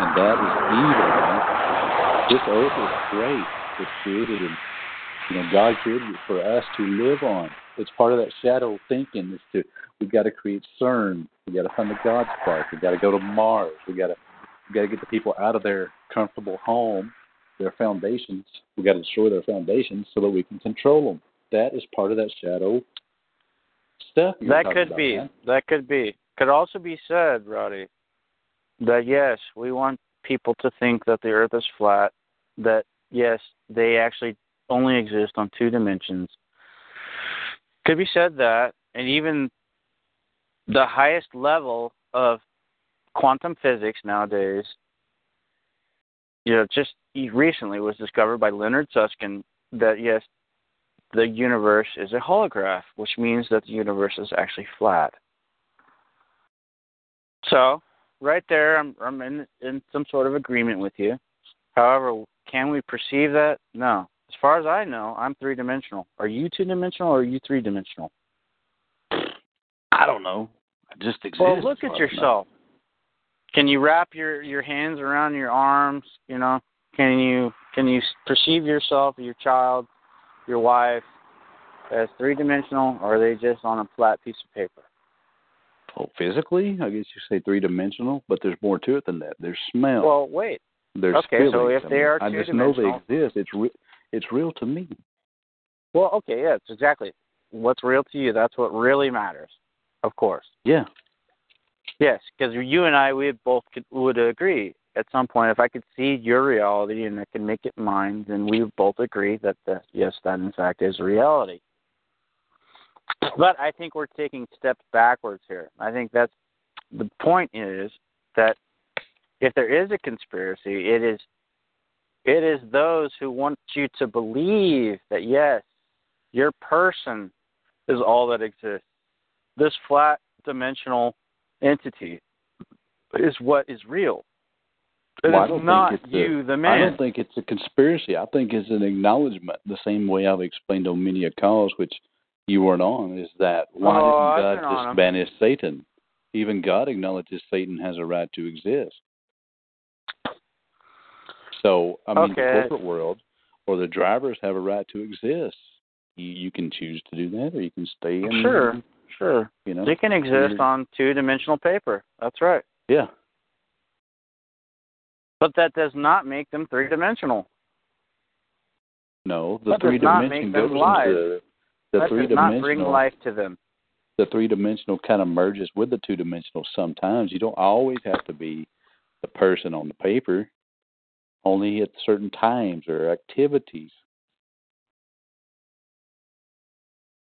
And that is evil, man. This earth is great. It's created and you know, God created it for us to live on. It's part of that shadow thinking is to we got to create CERN. We got to find the God spark. We got to go to Mars. We got to we got to get the people out of their comfortable home, their foundations. We got to destroy their foundations so that we can control them. That is part of that shadow stuff.
That could
about,
be.
man.
That could be. Could also be said, Roddy, that yes, we want people to think that the earth is flat, that yes, they actually only exist on two dimensions. Could be said that, and even the highest level of quantum physics nowadays, you know, just recently was discovered by Leonard Susskind that yes, the universe is a holograph, which means that the universe is actually flat. So, right there, I'm I'm in in some sort of agreement with you. However, can we perceive that? No. As far as I know, I'm three dimensional. Are you two dimensional or are you three dimensional?
I don't know. I just exist.
Well, look at
far as I know.
yourself. Can you wrap your your hands around your arms? You know, can you can you perceive yourself, your child, your wife, as three dimensional, or are they just on a flat piece of paper?
Oh, physically, I guess you say three dimensional, but there's more to it than that. There's smell.
Well, wait.
There's
okay, so if
I
they
mean,
are
I just know they exist. It's re- it's real to me.
Well, okay, yeah, it's exactly. What's real to you? That's what really matters. Of course.
Yeah.
Yes, because you and I, we both could, would agree at some point. If I could see your reality and I can make it mine, then we would both agree that the, yes, that in fact is reality. But I think we're taking steps backwards here. I think that's the point is that if there is a conspiracy, it is it is those who want you to believe that yes, your person is all that exists. This flat dimensional entity is what is real. It is
Well, I don't think
not
it's a-
you, the
I don't think it's a conspiracy. I think it's an acknowledgement, the same way I've explained on many a cause, which you weren't on, is that oh, why
oh,
didn't God just banish Satan? Even God acknowledges Satan has a right to exist. So, I mean, the corporate world or the drivers have a right to exist. You, you can choose to do that, or you can stay in.
Sure, sure.
You know,
They can exist on two dimensional paper. That's right.
yeah.
But that does not make them three dimensional.
No, the
That does
three
not
dimension
make them
goes
live.
into the
that
three
does not bring life to them.
the three dimensional kind of merges with the two dimensional sometimes. You don't always have to be the person on the paper, only at certain times or activities.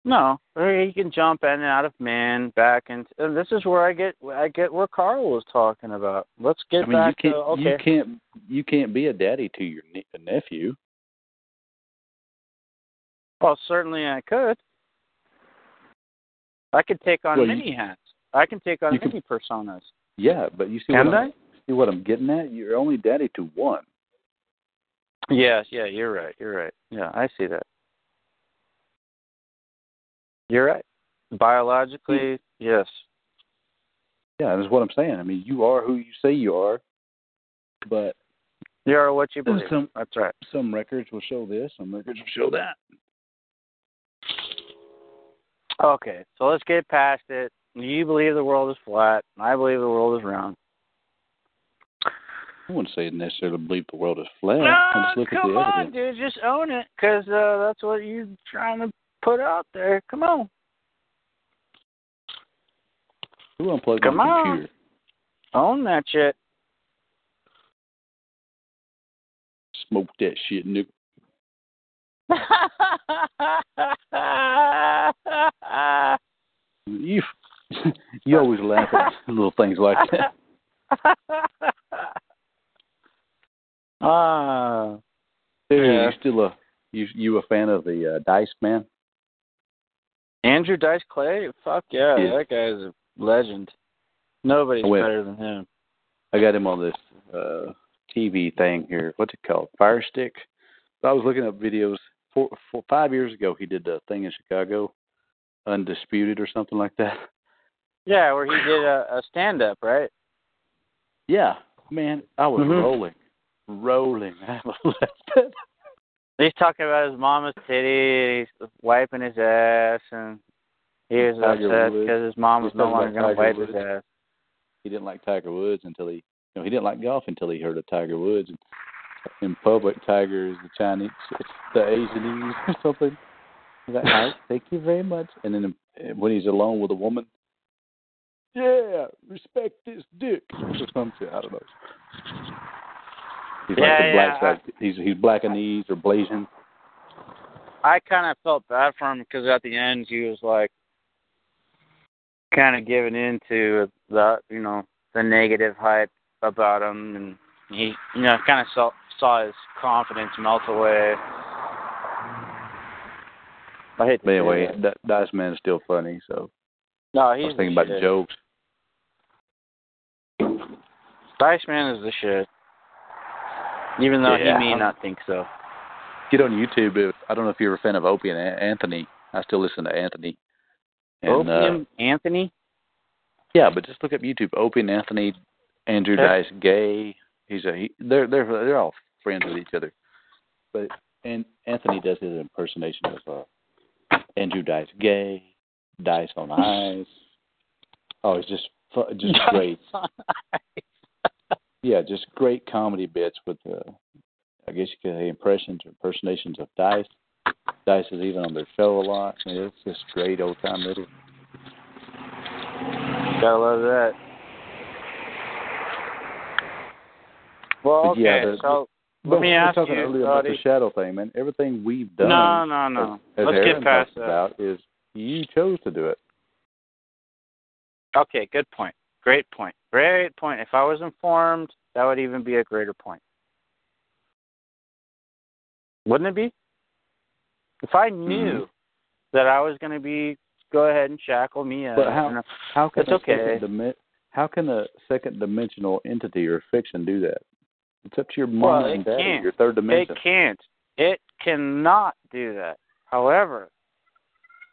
No, or you can jump in and out of man, back and, and this is where I get I get where Karl was talking about. Let's get
I mean,
back
you can't
to okay.
you can't you can't be a daddy to your ne- nephew.
Well, certainly I could. I could take on
Well, you-
many hats. I can take on
you
many personas.
Yeah, but you see
Can
what
I?
I'm, see what I'm getting at? You're only daddy to one.
Yes, yeah, you're right. You're right. Yeah, I see that. You're right. Biologically, hmm. yes.
Yeah, that's what I'm saying. I mean, you are who you say you are, but
You are what you believe.
some-
That's right.
some records will show this, some records will show that.
Okay, so let's get past it. You believe the world is flat. I believe the world is round.
I wouldn't say necessarily believe the world is flat.
No,
just look at
come
the
on,
evidence.
dude. Just own it, because uh, that's what you're trying to put out there. Come on.
Who unplugged
Come
my
on.
computer?
Own that shit.
Smoke that shit, nigga. You, you always laugh at little things like that.
Ah.
Dude,
Yeah.
you still a you you a fan of the uh, Dice Man?
Andrew Dice Clay? Fuck yeah,
Yeah.
that guy's a legend. Nobody's
went-
better than him.
I got him on this uh TV thing here. What's it called? Fire Stick. I was looking up videos four, four five years ago. He did a thing in Chicago, Undisputed or something like that.
Yeah, where he did a, a stand up, right?
Yeah, man, I was
Mhm.
rolling, rolling. I left it.
He's talking about his mama's titty, he's wiping his ass, and he was upset because his mom was no longer going to wipe his ass.
He didn't like Tiger Woods until he, you know, he didn't like golf until he heard of Tiger Woods. And in public, Tiger is the Chinese, it's the Asianese or something. He's like, "All right, thank you very much. And then uh, when he's alone with a woman, yeah, respect this dick or some shit. I don't know. He's
Yeah,
like the black
yeah,
side. He's he's blackanese or Blasian.
I kind of felt bad for him because at the end he was like kind of giving in to the you know the negative hype about him, and he you know kind of saw saw his confidence melt away. I hate
But anyway,
that.
that Dice Man is still funny. So
no,
I
he's
was thinking
the
about
shit.
jokes.
Dice Man is the shit. Even though
Yeah.
he may not think so.
Get on YouTube. If, I don't know if you're a fan of Opie and Anthony. I still listen to Anthony. And, uh,
Anthony?
Yeah, but just look up YouTube. Opie and Anthony, Andrew. Dice Gay. He's a he, they're they're they're all friends with each other. But and Anthony does his impersonation of uh, Andrew Dice Gay, Dice on Ice. Oh, it's just just great. Yeah, just great comedy bits with uh, I guess you could say impressions or impersonations of Dice. Dice is even on their show a lot. I mean, it's just great old time little.
Gotta love that. Well, okay,
yeah, the-
so
But
let me
we were
ask
talking
you,
earlier about the shadow thing, man. Everything we've done,
No, no, no.
as, as
Let's
Aaron
get past
talked
that.
about, is you chose to do it.
Okay, good point. Great point. Great point. If I was informed, that would even be a greater point. Wouldn't it be? If I knew hmm. that I was going to be, go ahead and shackle me up.
But how how can
It's
a
okay.
second how can a second dimensional entity or fiction do that? It's up to your mom
Well,
and daddy,
can't.
your third dimension.
It can't. It cannot do that. However,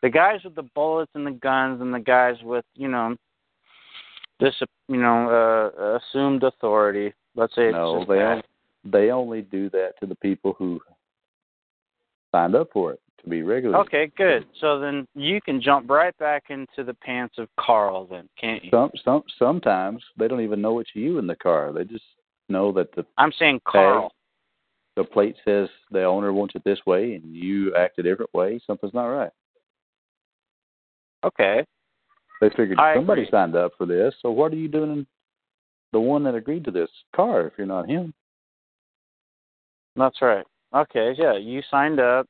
the guys with the bullets and the guns and the guys with, you know, this, you know, uh, assumed authority. Let's say
no, they only, they only do that to the people who signed up for it to be regular.
Okay, good. So then you can jump right back into the pants of Karl, then, can't you?
Some some sometimes they don't even know it's you in the car. They just know that the
I'm saying Karl.
the plate says the owner wants it this way and you act a different way, something's not right.
Okay.
They figured
I
somebody
agree.
signed up for this, so what are you doing the one that agreed to this car if you're not him?
That's right. Okay, yeah, you signed up.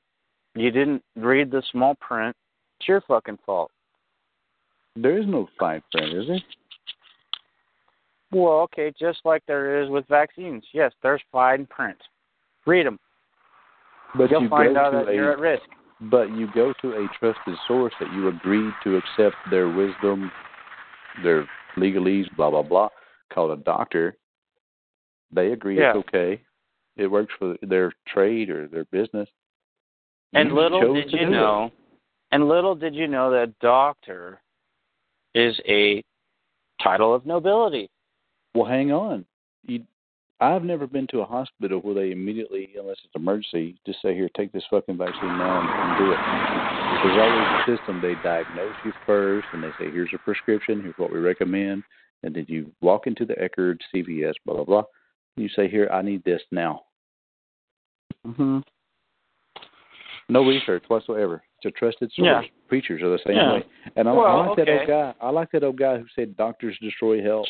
You didn't read the small print. It's your fucking fault.
There is no fine print, is there?
Well, okay, just like there is with vaccines. Yes, there's fine print. Read them.
But
You'll
you
find out that
a
you're at risk.
But you go to a trusted source that you agreed to accept their wisdom, their legalese, blah blah blah, called a doctor. They agree
Yeah.
it's okay. It works for their trade or their business.
And
You
little did you
do it.
know, and little did you know that doctor is a title of nobility.
Well, hang on. You, I've never been to a hospital where they immediately, unless it's an emergency, just say, "Here, take this fucking vaccine now and, and do it." There's always a system. They diagnose you first, and they say, "Here's a prescription. Here's what we recommend." And then you walk into the Eckerd, CVS, blah blah blah. And you say, "Here, I need this now."
Mm-hmm.
No research whatsoever. It's a trusted source.
Yeah.
Preachers are the same
Yeah.
way. And I, I
Well,
like that old guy. I like that old guy who said doctors destroy health,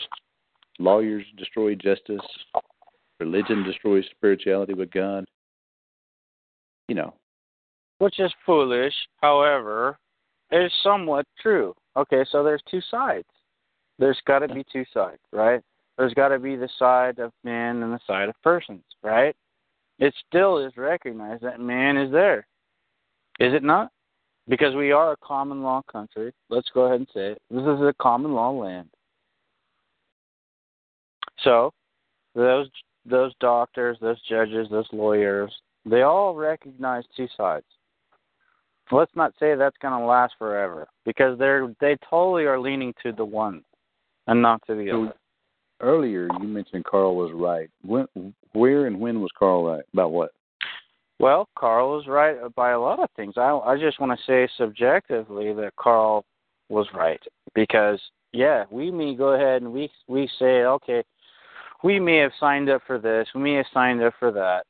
lawyers destroy justice, religion destroys spirituality with God. You know,
Which is foolish, however, is somewhat true. Okay, so there's two sides. There's got to be two sides, right? There's got to be the side of man and the side of persons, right? It still is recognized that man is there. Is it not? Because we are a common law country. Let's go ahead and say it. This is a common law land. So, those those doctors, those judges, those lawyers, they all recognize two sides. Let's not say that's going to last forever because they're they totally are leaning to the one and not to the
So-
other.
earlier you mentioned Karl was right. When, where, and when was Karl right about what?
Well, Karl was right by a lot of things. I I just want to say subjectively that Karl was right because yeah, we may go ahead and we we say okay, we may have signed up for this, we may have signed up for that,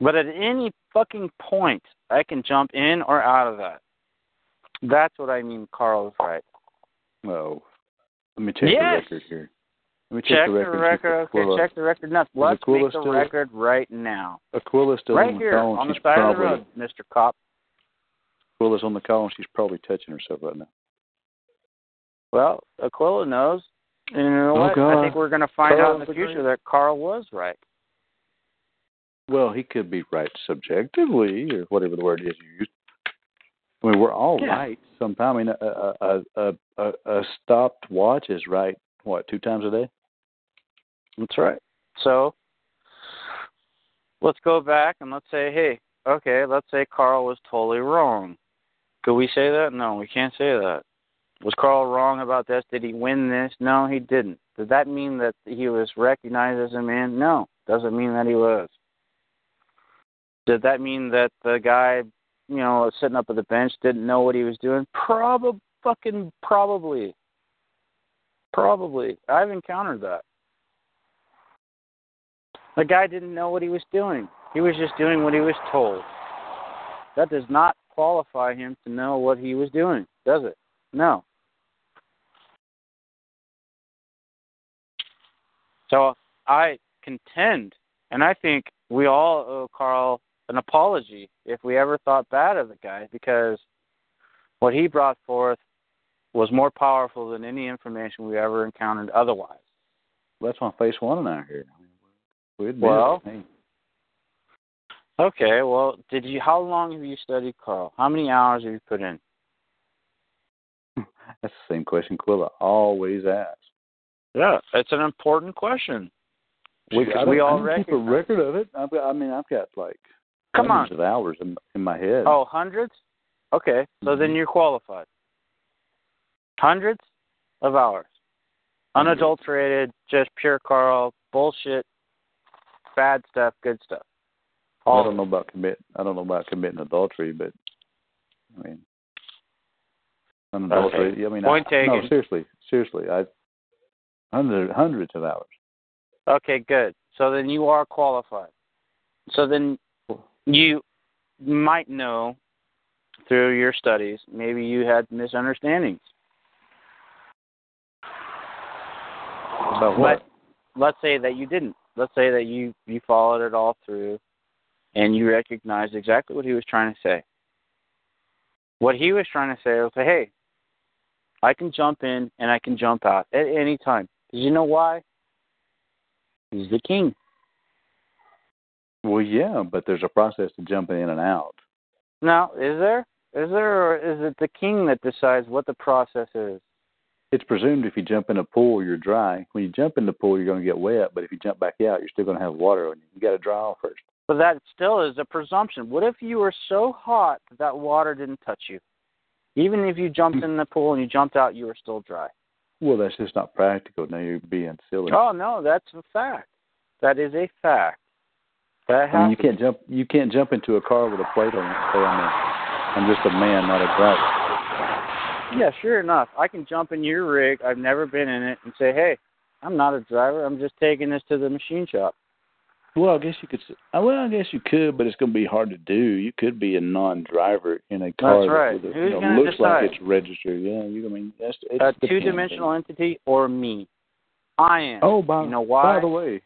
but at any fucking point, I can jump in or out of that. That's what I mean. Karl was right.
Oh, let me check
Yes.
the record here. Let me check,
Check
the
the
record.
record. Okay,
Aquila,
check the record. Now, let's
Aquila
make the
still-
record right now.
Aquila's still
right
on the
here
and
on the
she's
side
probably,
of the road, Mister Cop.
Aquila's on the call and she's probably touching herself right now.
Well, Aquila knows. And you know
Oh,
what? I think we're going to find out in the future
great-
that Karl was right.
Well, he could be right subjectively, or whatever the word is you use. I mean, we're all
Yeah.
right sometime. I mean, a a, a a a stopped watch is right. What two times a day?
That's right. So let's go back and let's say, hey, okay, let's say Karl was totally wrong. Could we say that? No, we can't say that. Was Karl wrong about this? Did he win this? No, he didn't. Did that mean that he was recognized as a man? No, doesn't mean that he was. Did that mean that the guy, you know, sitting up at the bench didn't know what he was doing? Probably, fucking probably. Probably. I've encountered that. The guy didn't know what he was doing. He was just doing what he was told. That does not qualify him to know what he was doing, does it? No. So I contend, and I think we all owe Karl an apology if we ever thought bad of the guy because what he brought forth was more powerful than any information we ever encountered otherwise.
That's on face one and out here. We admit
Well-
it.
Okay, well, did you? How long have you studied Karl? How many hours have you put in?
That's the same question Quilla always asks.
Yeah, it's an important question. We
I
we all
I don't keep a record of it. I've got, I mean, I've got like
Come on.
hundreds of hours in, in my head.
Oh, hundreds? Okay, so then
Mhm.
you're qualified. Hundreds of hours. Unadulterated, just pure Karl, bullshit, bad stuff, good stuff.
I don't know about commit. I don't know about committing adultery, but I mean, unadulterated. I mean,
Point
I, no,
taken.
seriously, seriously, I hundreds hundreds of hours.
Okay, good. So then you are qualified. So then you might know through your studies, maybe you had misunderstandings.
About what?
But let's say that you didn't. Let's say that you you followed it all through, and you recognized exactly what he was trying to say. What he was trying to say was, "Hey, I can jump in and I can jump out at any time. Did you know why? He's the king.
Well, yeah, but there's a process to jumping in and out.
Now, is there? Is there, or is it the king that decides what the process is?
It's presumed if you jump in a pool, you're dry. When you jump in the pool, you're going to get wet. But if you jump back out, you're still going to have water on you. You got to dry off first.
But that still is a presumption. What if you were so hot that that water didn't touch you? Even if you jumped hmm. in the pool and you jumped out, you were still dry.
Well, that's just not practical. Now you're being silly.
Oh no, that's a fact. That is a fact. That
I mean, you can't jump. You can't jump into a car with a plate on it. So I mean, I'm just a man, not a driver.
Yeah, sure enough. I can jump in your rig. I've never been in it and say, "Hey, I'm not a driver. I'm just taking this to the machine shop."
Well, I guess you could. uh, Well, I guess you could, but it's going to be hard to do. You could be a non-driver in a car
That's right.
that a, you know, looks like it's registered. Yeah, you. I mean, that's it's
A two-dimensional entity or me? I am.
Oh, by
you know why?
by the way,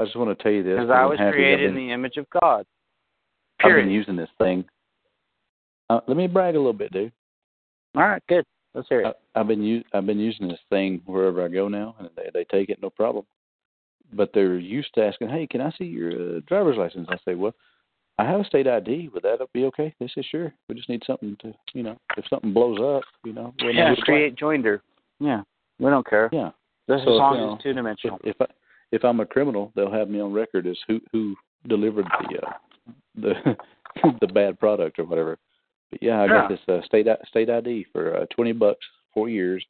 I just want to tell you this
Because
'cause
I was created in the image of God.
I've been using this thing. Uh, let me brag a little bit, dude.
All right, good. Let's hear it.
I, I've been u- I've been using this thing wherever I go now, and they they take it no problem. But they're used to asking, "Hey, can I see your uh, driver's license?" I say, "Well, I have a state ID. Would that be okay?" They say, "Sure. We just need something to, you know, if something blows up, you know, we'll
yeah,
who to blame."
create joinder. Yeah, we don't care.
Yeah.
Just
So,
as long
you
as
know,
it's two-dimensional.
If I if I'm a criminal, they'll have me on record as who who delivered the uh, the the bad product or whatever. But yeah, I got this uh, state state ID for uh, twenty bucks, four years,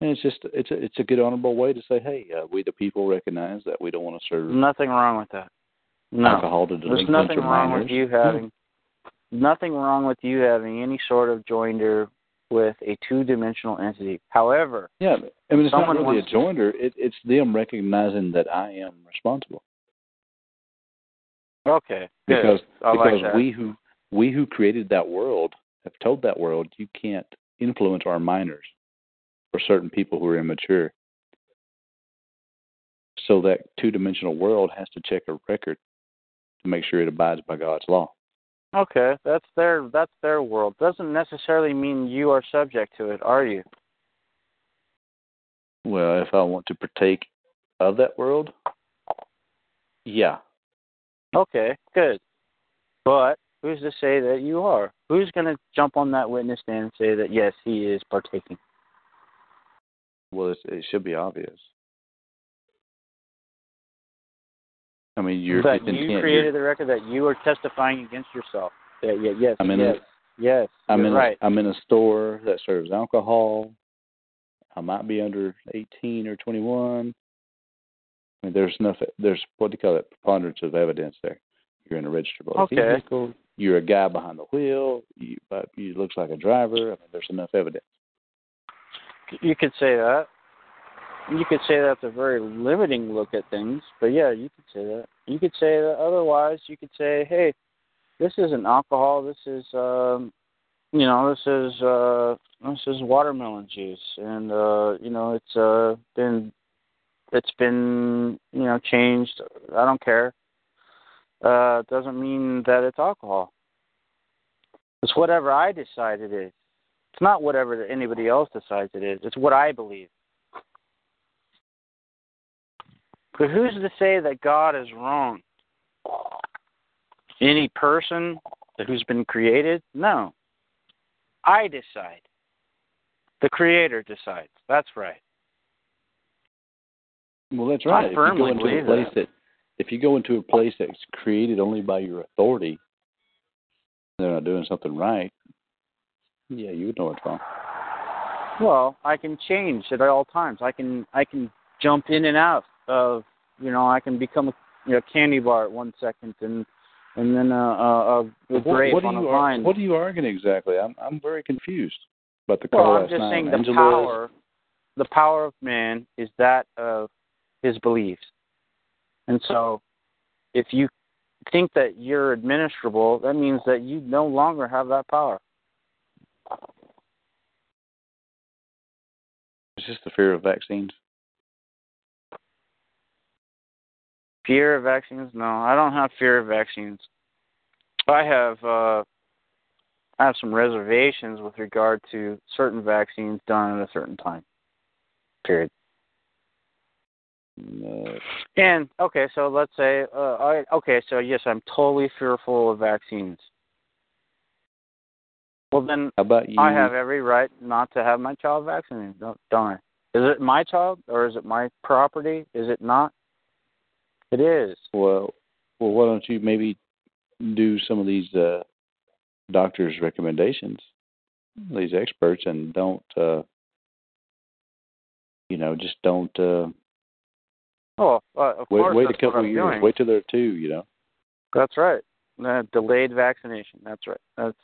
and it's just it's a it's a good honorable way to say, hey, uh, we the people recognize that we don't want to serve
Nothing wrong with that. No.
alcohol to
There's nothing wrong
minors.
with you having nothing wrong with you having any sort of joinder with a two-dimensional entity. However,
Yeah, I mean it's not
Someone
really a
to-
joinder. It, it's them recognizing that I am responsible
okay, good.
because
I like
because
that.
we who we who created that world have told that world you can't influence our minors or certain people who are immature. So that two dimensional world has to check a record to make sure it abides by God's law.
Okay, that's their that's their world. Doesn't necessarily mean you are subject to it, are you?
Well, if I want to partake of that world, yeah.
Okay, good. But who's to say that you are? Who's going to jump on that witness stand and say that yes, he is partaking?
Well, it's, it should be obvious. I mean, you're it's
you created the record that you are testifying against yourself. Yeah, yeah, yes,
I'm in
yes, yes.
I'm in
right.
A, I'm in a store that serves alcohol. I might be under 18 or 21. I mean, there's enough. There's what do you call it? Preponderance of evidence there. You're in a registered
Okay.
vehicle. You're a guy behind the wheel. You, but you looks like a driver. I mean, there's enough evidence.
You could say that. You could say that's a very limiting look at things, but yeah, you could say that. You could say that otherwise. You could say, "Hey, this isn't alcohol. This is, um, you know, this is uh, this is watermelon juice, and uh, you know, it's uh, been, it's been, you know, changed. I don't care. Uh, doesn't mean that it's alcohol. It's whatever I decide it is. It's not whatever that anybody else decides it is. It's what I believe. But who's to say that God is wrong? Any person who's been created? No. I decide. The Creator decides. That's right.
Well, that's right. I. If you go into a place
that.
that if you go into a place that's created only by your authority, they're not doing something right. Yeah, you would know it's wrong.
Well, I can change at all times. I can I can jump in and out of you know I can become a you know, candy bar at one second and and then a, a, a
What,
grape
what, are
on a
you ar-
vine.
what are you arguing exactly? I'm I'm very confused about the
Well, I'm just
night.
saying the power, the power of man is that of his beliefs, and so if you think that you're administrable, that means that you no longer have that power.
Just the fear of vaccines.
Fear of vaccines? No, I don't have fear of vaccines. I have uh, I have some reservations with regard to certain vaccines done at a certain time. Period. And okay, so let's say, uh, I, okay, so yes, I'm totally fearful of vaccines. Well, then
How about you?
I have every right not to have my child vaccinated, don't, don't I? Is it my child or is it my property? Is it not? It is.
Well, well, why don't you maybe do some of these uh, doctors' recommendations, these experts, and don't, uh, you know, just don't uh,
Oh, uh, of
wait,
course.
wait a couple
what
of
I'm
years,
doing.
wait till they're two, you know.
That's right. Uh, delayed vaccination. That's right. That's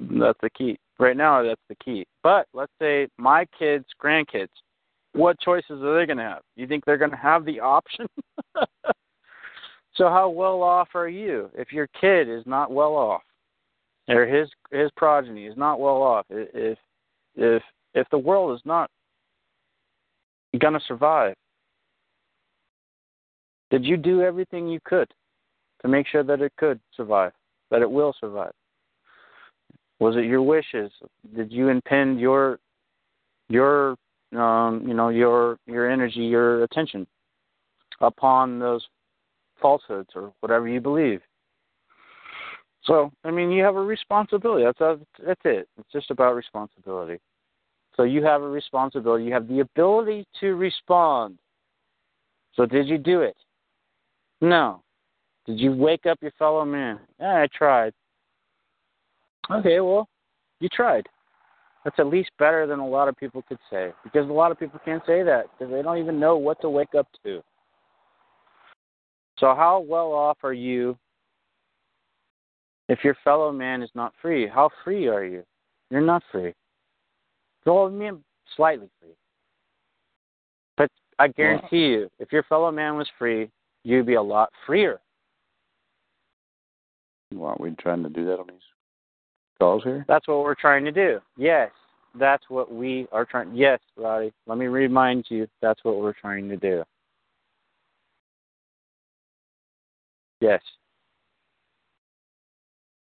that's the key. Right now, that's the key. But let's say my kids, grandkids, what choices are they going to have? You think they're going to have the option? so how well off are you if your kid is not well off, or his his progeny is not well off? If if if the world is not going to survive, did you do everything you could to make sure that it could survive, that it will survive? Was it your wishes? Did you impend your your um, you know your your energy, your attention upon those falsehoods or whatever you believe? So, I mean, you have a responsibility. That's that's it. It's just about responsibility. So you have a responsibility. You have the ability to respond. So did you do it? No. Did you wake up your fellow man? Yeah, I tried. Okay, well, you tried. That's at least better than a lot of people could say. Because a lot of people can't say that because they don't even know what to wake up to. So, how well off are you if your fellow man is not free? How free are you? You're not free. Well, I mean, slightly free. But I guarantee you, if your fellow man was free, you'd be a lot freer.
Well, aren't we trying to do that on these calls here?
That's what we're trying to do. Yes, that's what we are trying. Yes, Roddy. Let me remind you. That's what we're trying to do. Yes.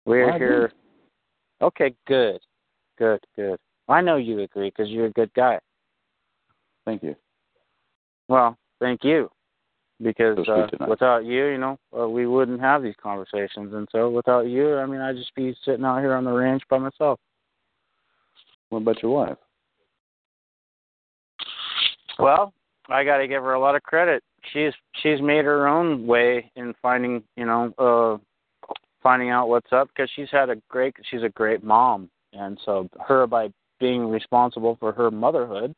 We're
I
here. Okay, good, good, good. I know you agree because you're a good guy.
Thank you.
Well, thank you. Because uh, without you, you know, uh, we wouldn't have these conversations. And so without you, I mean, I'd just be sitting out here on the ranch by myself.
What about your wife?
Well, I got to give her a lot of credit. She's she's made her own way in finding, you know, uh finding out what's up because she's had a great she's a great mom. And so her by being responsible for her motherhood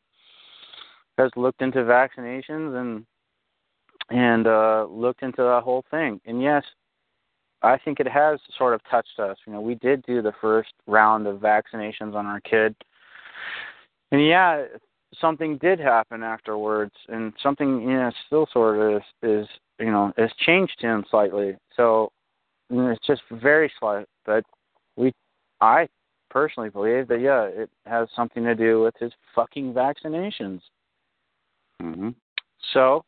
has looked into vaccinations and and uh looked into that whole thing. And yes, I think it has sort of touched us. You know, we did do the first round of vaccinations on our kid. And yeah, something did happen afterwards and something you know still sort of is, is you know has changed him slightly. So you know, it's just very slight, but we I personally believe that yeah, it has something to do with his fucking vaccinations.
Mm-hmm.
So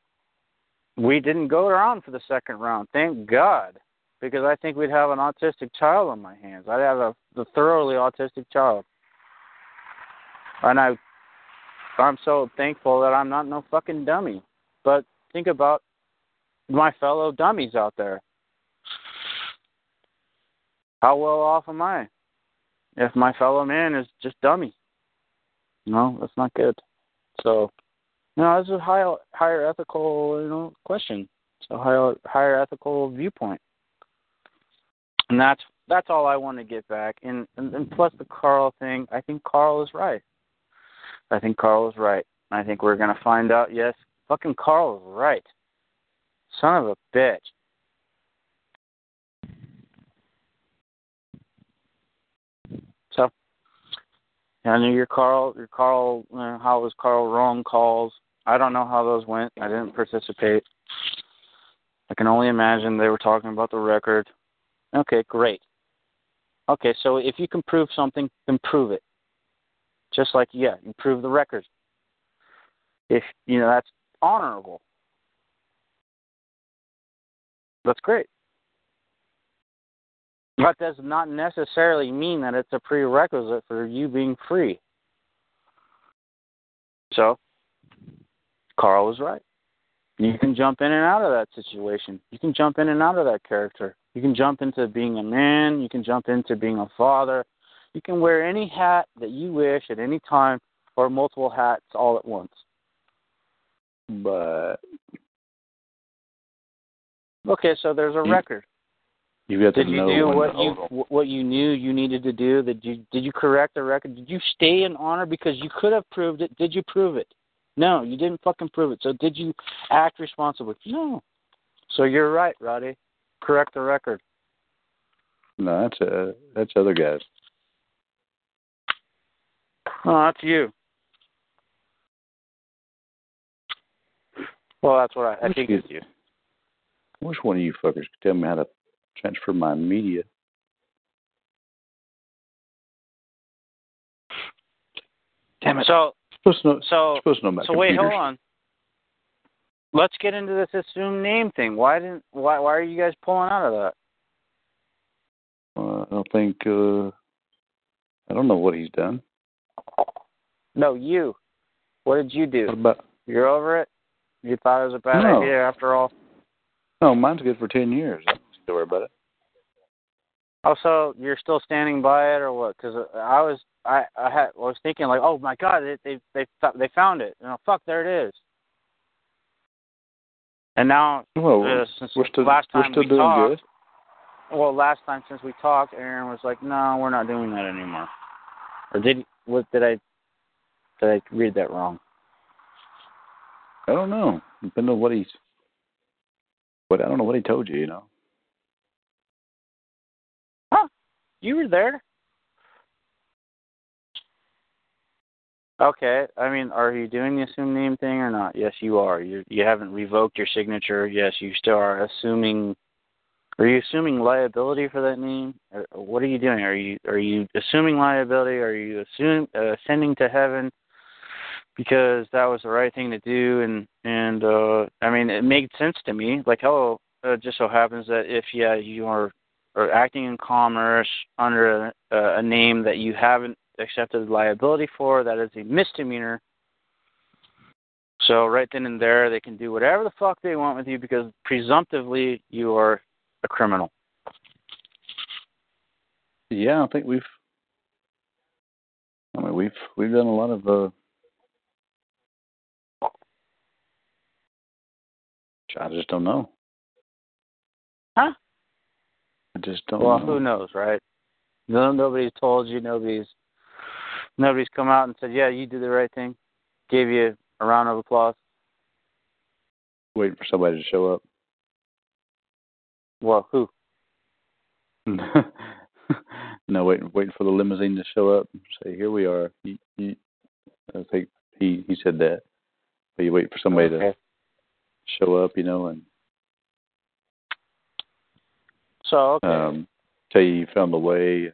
we didn't go around for the second round. Thank God. Because I think we'd have an autistic child on my hands. I'd have a the thoroughly autistic child. And I I'm so thankful that I'm not no fucking dummy. But think about my fellow dummies out there. How well off am I? If my fellow man is just dummy. No, that's not good. So no, is a higher higher ethical, you know, question. It's a higher higher ethical viewpoint. And that's that's all I want to get back. And, and and plus the Karl thing, I think Karl is right. I think Karl is right. I think we're gonna find out. Yes, fucking Karl is right. Son of a bitch. So, I knew your Karl. Your Karl. Uh, how was Karl wrong calls? I don't know how those went. I didn't participate. I can only imagine they were talking about the record. Okay, great. Okay, so if you can prove something, then prove it. Just like yeah, you prove the record. If you know that's honorable. That's great. That does not necessarily mean that it's a prerequisite for you being free. So, Karl was right. You can jump in and out of that situation. You can jump in and out of that character. You can jump into being a man. You can jump into being a father. You can wear any hat that you wish at any time, or multiple hats all at once.
But
Okay, so there's a record.
you got
Did
to
you
know
do what you what you knew you needed to do? Did you did you correct the record? Did you stay in honor because you could have proved it? Did you prove it? No, you didn't fucking prove it. So did you act responsibly? No. So you're right, Roddy. Correct the record.
No, that's uh, that's other guys.
Oh, that's you. Well, that's what I, I think
is-
it's you.
Which one of you fuckers could tell me how to transfer my media? Damn it!
So
supposed to know.
so
supposed to know about
so wait,
computers.
hold on. Let's get into this assumed name thing. Why didn't why why are you guys pulling out of that?
Uh, I don't think. Uh, I don't know what he's done.
No, you. What did you do?
About?
You're over it? You thought it was a bad
No.
idea after all?
No, mine's good for ten years. I don't worry about it.
Oh, so you're still standing by it or what? Because I was, I, I had, I was thinking like, oh my God, they, they, they, they found it. You know, fuck, there it is. And now,
Well,
uh, since
we're still
last
we're
time
still
we
doing
talked,
good.
well, last time since we talked, Aaron was like, no, we're not doing that anymore. Or did what? Did I, did I read that wrong?
I don't know. Depending on what he's. But I don't know what he told you. You know.
You were there. Okay. I mean, are you doing the assumed name thing or not? Yes, you are. You you haven't revoked your signature. Yes, you still are assuming. Are you assuming liability for that name? What are you doing? Are you are you assuming liability? Are you assuming uh, ascending to heaven because that was the right thing to do? And and uh I mean, it made sense to me. Like, oh, it just so happens that if yeah you are or acting in commerce under a, a name that you haven't accepted liability for, that is a misdemeanor. So right then and there, they can do whatever the fuck they want with you because presumptively you are a criminal.
Yeah, I think we've. I mean, we've we've done a lot of. uh I just don't know.
Huh?
I just don't
well,
know.
who knows, right? No, nobody's told you. Nobody's nobody's come out and said, "Yeah, you did the right thing." Gave you a round of applause.
Waiting for somebody to show up.
Well, who?
no, waiting waiting for the limousine to show up. Say, here we are. You, you, I think he he said that. But you wait for somebody to show up, you know, and
So okay.
um, tell you you found the way.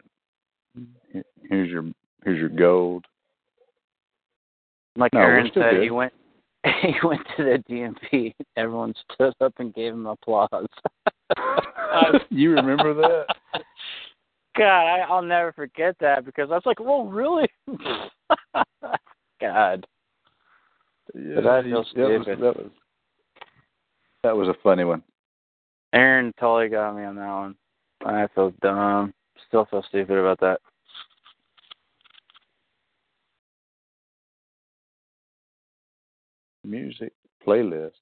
Here's your here's your gold.
Like
No,
Aaron said,
good.
he went he went to the DMV. Everyone stood up and gave him applause.
you remember that?
God, I, I'll never forget that because I was like, "Well, really?" God,
Yeah, that was, that was that was a funny one.
Aaron totally got me on that one. I feel dumb. Still feel stupid about that.
Music playlist.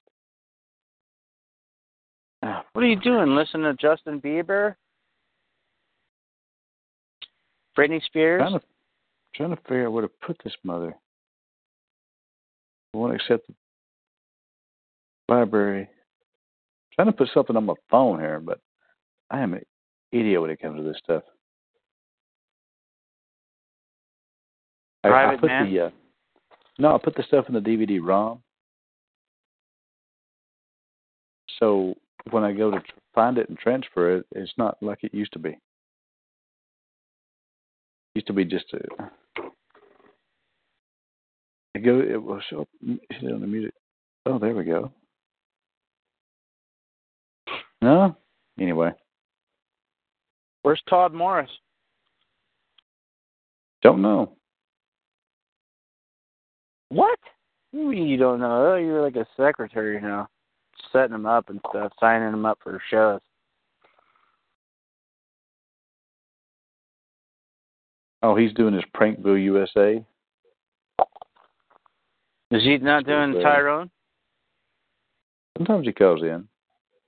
Ah, What are you doing? Listen to Justin Bieber, Britney Spears.
Trying to trying to figure out where to put this mother. I won't accept the library. Trying to put something on my phone here, but I am an idiot when it comes to this stuff. I, I
Private
put
man?
the uh, no, I put the stuff in the DVD ROM. So when I go to tr- find it and transfer it, it's not like it used to be. It used to be just a. It go. It will show up. Hit it on the music. Oh, there we go. No. Anyway,
Where's Todd Morris?
don't know.
What? You mean you don't know? Oh, you're like a secretary now, setting them up and stuff, signing them up for shows.
Oh, he's doing his Prankville USA.
Is he not doing Tyrone?
Sometimes he calls in,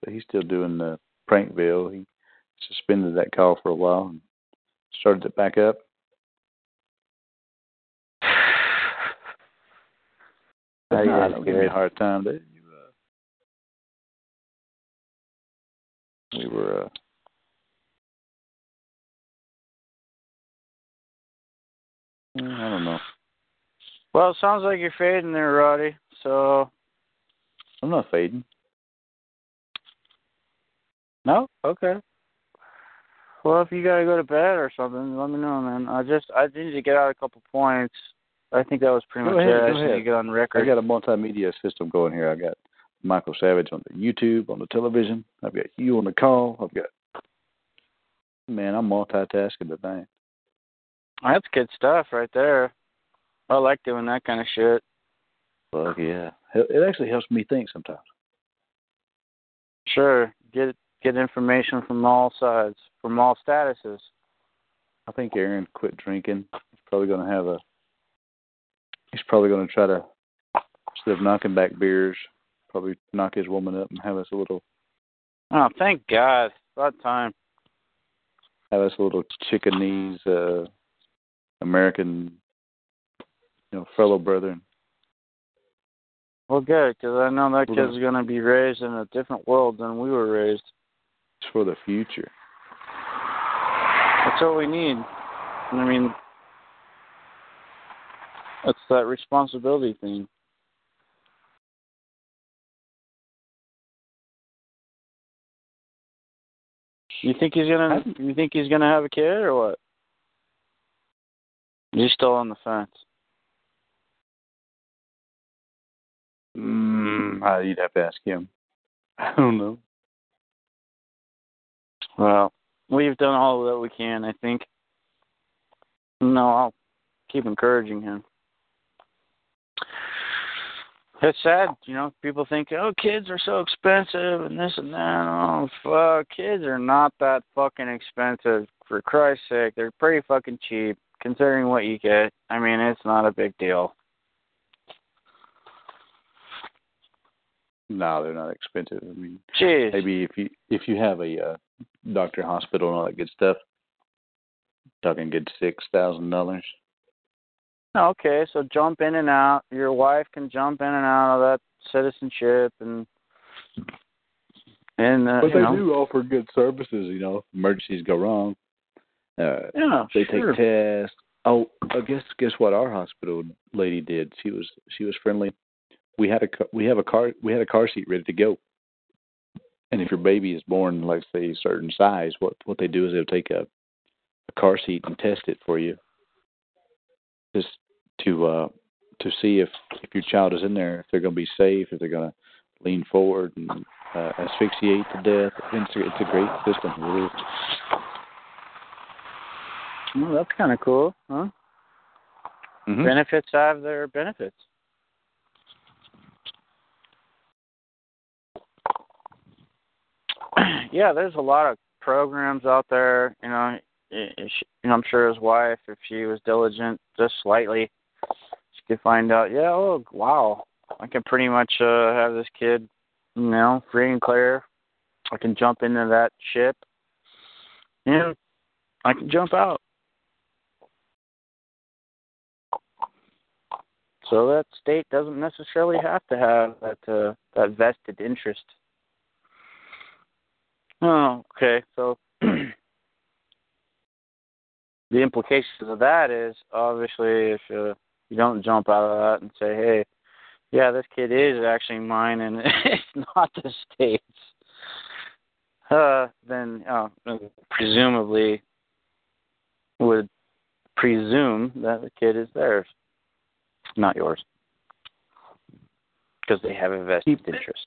he's still doing the Prankville. He suspended that call for a while and started it back up.
Yeah,
don't give me a hard time. They, you, uh, we were uh, I don't know.
Well, it sounds like you're fading there, Roddy. So
I'm not fading.
No, okay. Well, if you gotta go to bed or something, let me know, man. I just I need to get out a couple points. I think that was pretty
Go
much
ahead,
it. I just need to get on
I got a multimedia system going here. I got Michael Savage on the YouTube, on the television. I've got you on the call. I've got man, I'm multitasking today.
That's good stuff right there. I like doing that kind of shit.
Fuck yeah. It it actually helps me think sometimes.
Sure, get get information from all sides, from all statuses.
I think Aaron quit drinking. He's probably going to have a. He's probably going to try to instead of knocking back beers, probably knock his woman up and have us a little
Oh, thank God! About time.
have us a little chickenese uh, American, you know, fellow brethren.
Well, good, because I know that kid's gonna be raised in a different world than we were raised.
For the future.
That's what we need. I mean, it's that responsibility thing. You think he's gonna? You think he's gonna have a kid or what? He's still on the fence.
Mm, you'd have to ask him. I don't know.
Well, we've done all that we can, I think. No, I'll keep encouraging him. It's sad, you know. People think, oh, kids are so expensive and this and that. Oh, fuck. Kids are not that fucking expensive. For Christ's sake, they're pretty fucking cheap considering what you get. I mean, it's not a big deal.
No, they're not expensive. I mean,
Jeez.
maybe if you if you have a uh, doctor, hospital, and all that good stuff, talking good six thousand dollars.
Okay, so jump in and out. Your wife can jump in and out of that citizenship and and uh,
But they
know.
do offer good services. You know, emergencies go wrong. Uh,
Yeah,
they
sure.
take tests. Oh, I guess guess what our hospital lady did? She was she was friendly. We had a we have a car we had a car seat ready to go. And if your baby is born, like say a certain size, what what they do is they'll take a a car seat and test it for you, just to uh to see if if your child is in there, if they're going to be safe, if they're going to lean forward and uh, asphyxiate to death. It's a, it's a great system. It really.
Well, that's kind of cool, huh?
Mhm.
Benefits have their benefits. yeah, there's a lot of programs out there. You know, you know, I'm sure his wife, if she was diligent just slightly, she could find out. Yeah, oh wow, I can pretty much uh, have this kid, you know, free and clear. I can jump into that ship, and I can jump out. So that state doesn't necessarily have to have that uh, that vested interest. Oh, okay. So the implications of that is obviously if uh, you don't jump out of that and say, "Hey, yeah, this kid is actually mine and it's not the state's," uh, then uh, presumably would presume that the kid is theirs, not yours, because they have a vested
Keep it.
interest.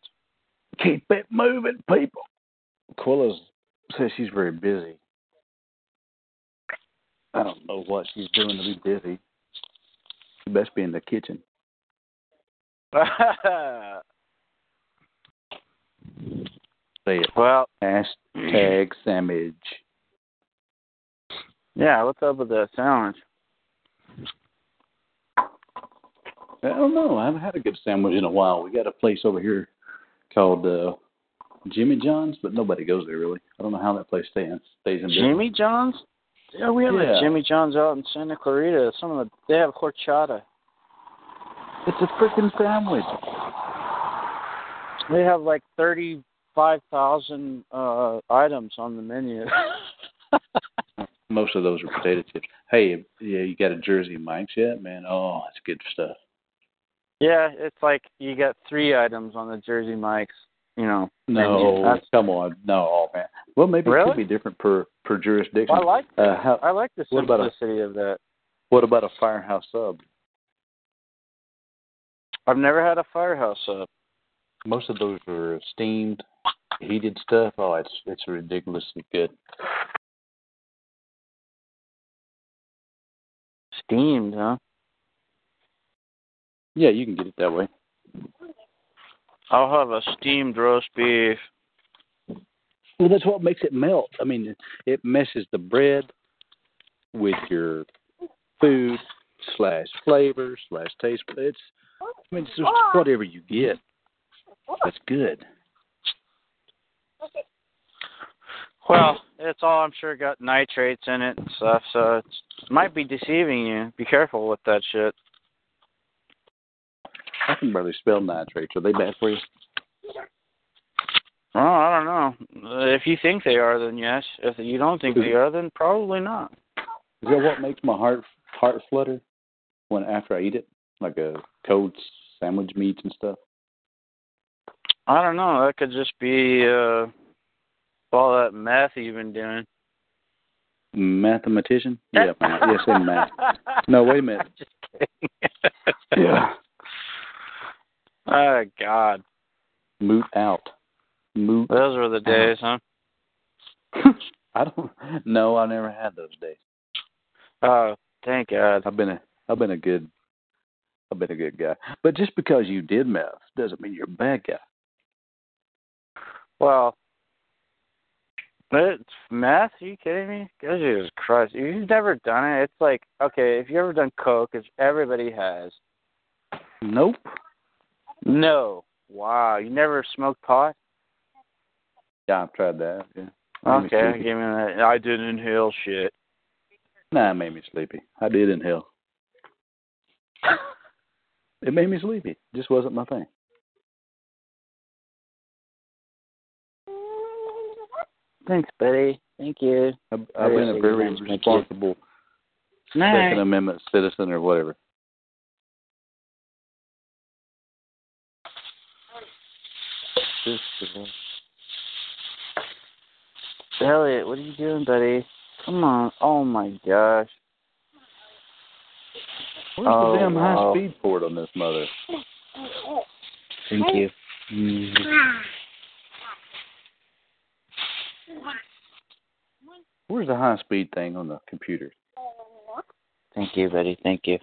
Keep it moving, people. Quilla's says she's very busy. I don't know what she's doing to be busy. She best be in the kitchen. Say it.
well,
Hashtag sandwich.
Yeah, what's up with that sandwich?
I don't know. I haven't had a good sandwich in a while. We got a place over here called uh Jimmy John's, but nobody goes there really. I don't know how that place stands. Stays in business.
Jimmy John's? Yeah, we have
Yeah.
a Jimmy John's out in Santa Clarita. Some of the they have horchata.
It's a freaking sandwich.
They have like thirty five thousand uh items on the menu.
Most of those are potato chips. Hey, yeah, you got a Jersey Mike's yet, man? Oh, that's good stuff.
yeah, it's like you got three items on the Jersey Mike's, you know.
No.
That's-
come on, no, oh, man. Well, maybe it could be different per per jurisdiction.
I like that.
Uh, how,
I like the
about a-
simplicity of that.
what about a firehouse sub?
I've never had a firehouse sub.
Most of those are steamed, heated stuff. Oh, it's it's ridiculously good.
Steamed, huh?
Yeah, you can get it that way.
I'll have a steamed roast beef.
Well, that's what makes it melt. I mean, it messes the bread with your food slash flavor slash taste. It's, I mean, it's just whatever you get. That's good.
Well, it's all I'm sure got nitrates in it and stuff, so it's, it might be deceiving you. Be careful with that shit.
I can barely spell nitrates. Are they bad for you?
Well, I don't know. If you think they are, then yes. If you don't think they are, then probably not.
Is that what makes my heart heart flutter when after I eat it, like a cold sandwich meats and stuff?
I don't know. That could just be uh all that math you've been doing.
Mathematician? Yeah, math. Yes, in math. No, wait a minute.
Just kidding.
Yeah.
Oh God,
Moot out. Moot.
those were the days, huh?
I don't. No, I never had those days.
Oh, thank God.
I've been a. I've been a good. I've been a good guy. But just because you did meth doesn't mean you're a bad guy.
Well, it's meth? Are you kidding me? Jesus Christ! If you've never done it, it's like okay. If you ever done coke, which everybody has.
Nope.
No. Wow. You never smoked pot?
Yeah, I've tried that. Yeah. Made
Okay, give me that. I didn't inhale shit.
Nah, it made me sleepy. I did inhale. It made me sleepy. Just wasn't my thing.
Thanks, buddy. Thank you.
I've, I've been a
Very
very
nice, thank you.
responsible Second Amendment citizen or whatever.
Elliot, what are you doing, buddy? Come on. Oh my gosh.
Where's
Oh,
the damn high
wow.
speed port on this mother?
Thank you.
Where's the high speed thing on the computer?
Thank you, buddy. Thank you.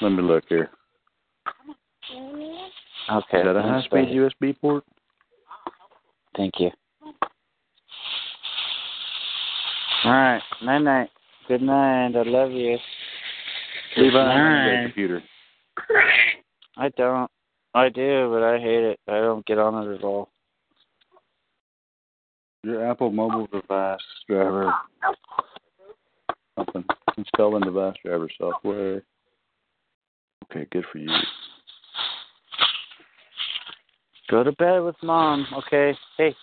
Let me look here.
Okay.
Is that a high speed. USB port?
Thank you. All right. Night night. Good night. I love you.
Leave on
night.
need that computer.
I don't. I do, but I hate it. I don't get on it at all.
Your Apple mobile device driver. Something. Installing device driver software. Okay, good for you.
Go to bed with mom, okay? Hey,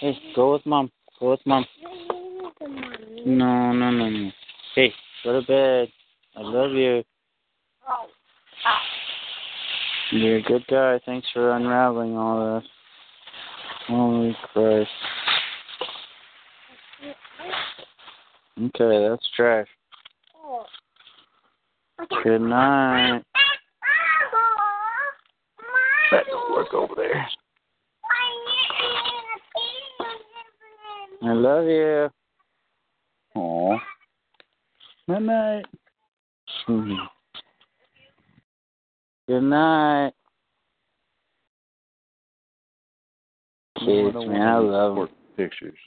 hey, go with mom. Go with mom. No, no, no, no. Hey, go to bed. I love you. You're a good guy. Thanks for unraveling all this. Holy Christ. Okay, that's trash. Good night.
That don't work over there.
I love you.
Aw. Night night.
Mhm. Good night.
I
Kids, man, I
want any
love 'em.
work Pictures.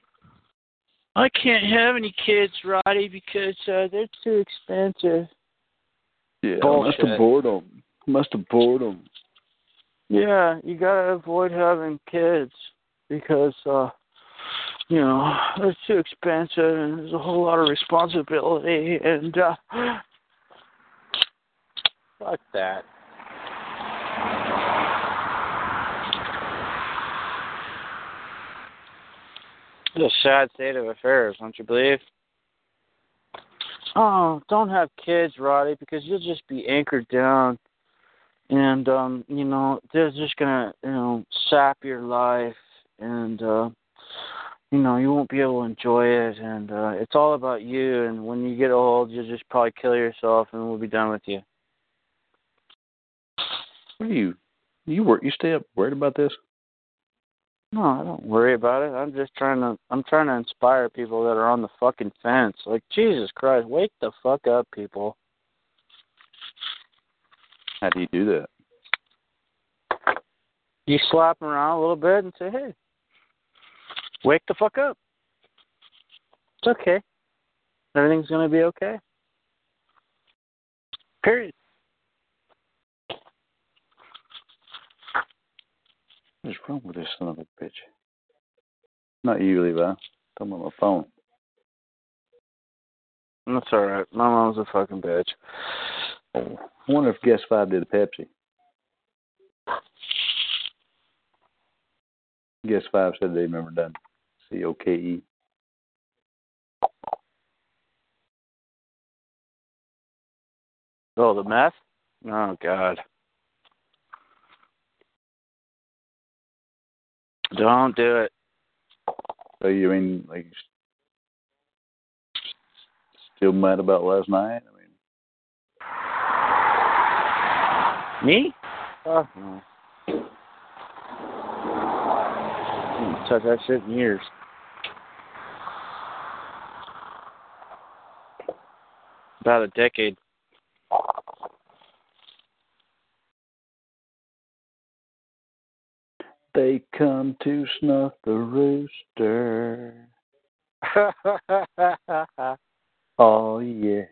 I can't have any kids, Roddy, because uh, they're too expensive.
Yeah, I must have bored them. Must have bored them.
Yeah, you gotta avoid having kids because uh you know, it's too expensive and there's a whole lot of responsibility and uh fuck that. It's a sad state of affairs, don't you believe? Oh, don't have kids, Roddy, because you'll just be anchored down and um you know they're just gonna you know sap your life and uh you know you won't be able to enjoy it and uh it's all about you and when you get old you'll just probably kill yourself and we'll be done with you
What are you? You work? You stay up worried about this?
no i don't worry about it i'm just trying to i'm trying to inspire people that are on the fucking fence like jesus christ wake the fuck up people
How do you do that?
you slap them around a little bit and say hey wake the fuck up it's okay everything's to be okay period
What is wrong with this son of a bitch? Not you, Levi. I'm on my phone.
That's all right. My mom's a fucking bitch.
I wonder if Guest Five did a Pepsi. Guest Five said they've never done C O K E.
Oh, the meth? Oh God. Don't do it.
So you mean like still mad about last night? I mean,
Me? Uh, hmm, oh no. Haven't touched that shit in years. About a decade.
they come to snuff the rooster. Oh yeah.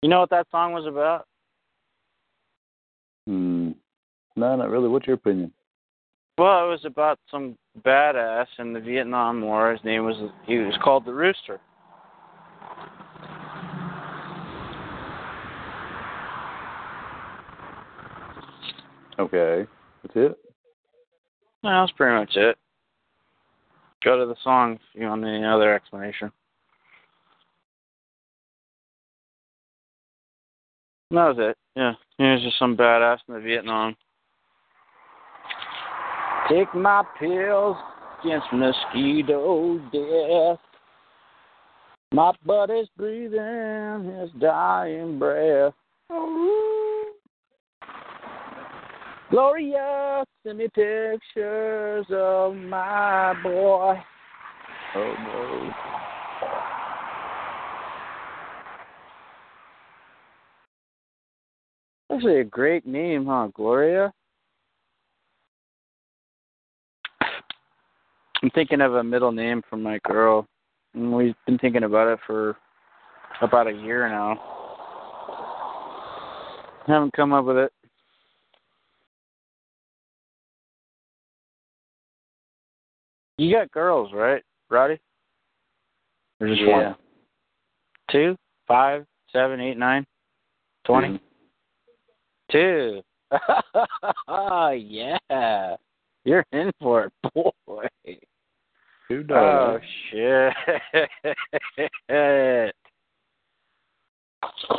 you know what that song was about?
Hmm. No, not really. What's your opinion?
Well, it was about some badass in the Vietnam War. His name was he was called the Rooster.
Okay. That's it.
No, that's pretty much it. Go to the song if you want any other explanation. That was it. Yeah. He was just some badass in the Vietnam. Take my pills against mosquito death. My buddy's breathing his dying breath. Gloria, send me pictures of my boy.
Oh no.
Actually, a great name, huh, Gloria? I'm thinking of a middle name for my girl. And we've been thinking about it for about a year now. Haven't come up with it. You got girls, right, Roddy? Or just
Yeah.
one? Two, five, seven, eight, nine, twenty. Mm-hmm. Two. yeah. You're in for it, boy.
Two
Oh
dollars.
shit.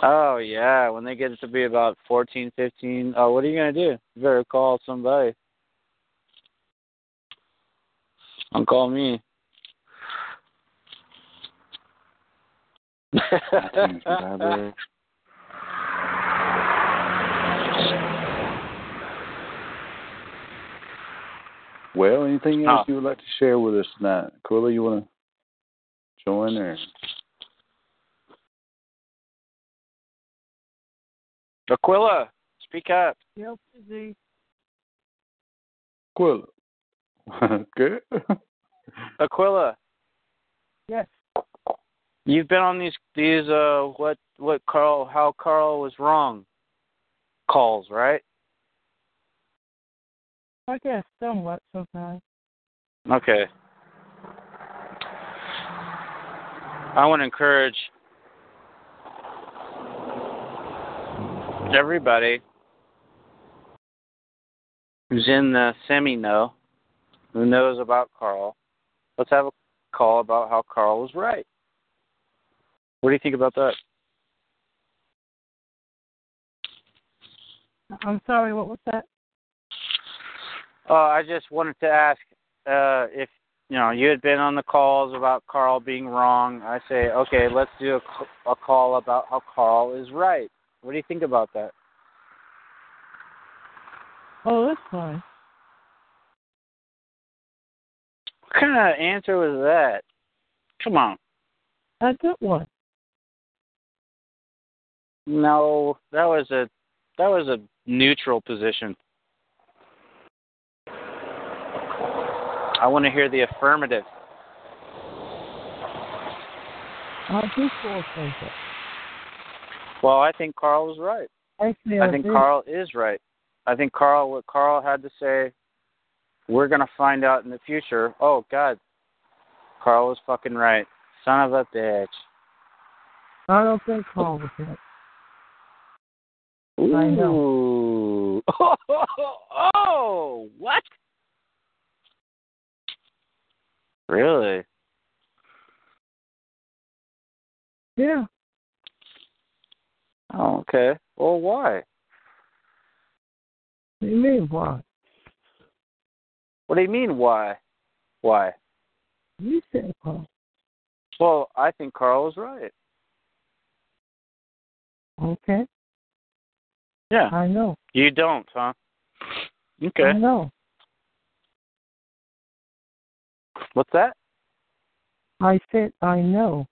Oh yeah, when they get to be about fourteen, fifteen, oh what are you gonna do? You better call somebody. Don't call me.
iTunes library. Well, anything else you would like to share with us tonight? Quilla, you want to join or?
Aquila, speak up.
Yep, busy. Quilla. Good.
Aquila.
Yes.
You've been on these these uh what what Karl how Karl was wrong calls, right?
I guess somewhat sometimes.
Okay. I want to encourage everybody who's in the semi know, who knows about Karl. Let's have a call about how Karl was right. What do you think about that?
I'm sorry, what was that?
Uh, I just wanted to ask uh, if you know you had been on the calls about Karl being wrong. I say, okay, let's do a, a call about how Karl is right. What do you think about that?
Oh, that's fine.
What kind of answer was that? Come on.
A good one.
No, that was a that was a neutral position. I want to hear the affirmative.
I do think that.
Well, I think Karl was right.
Actually, I,
I think. Karl is right. I think Karl, what Karl had to say, we're gonna find out in the future. Oh God, Karl was fucking right. Son of a bitch.
I don't think Karl was right. I know.
Ooh. Oh, what? Really?
Yeah.
Oh, okay. Well, why?
What do you mean, why?
What do you mean, why? Why?
You said Karl.
Well, I think Karl is right.
Okay.
Yeah.
I know.
You don't, huh? Okay.
I know.
What's that?
I said I know.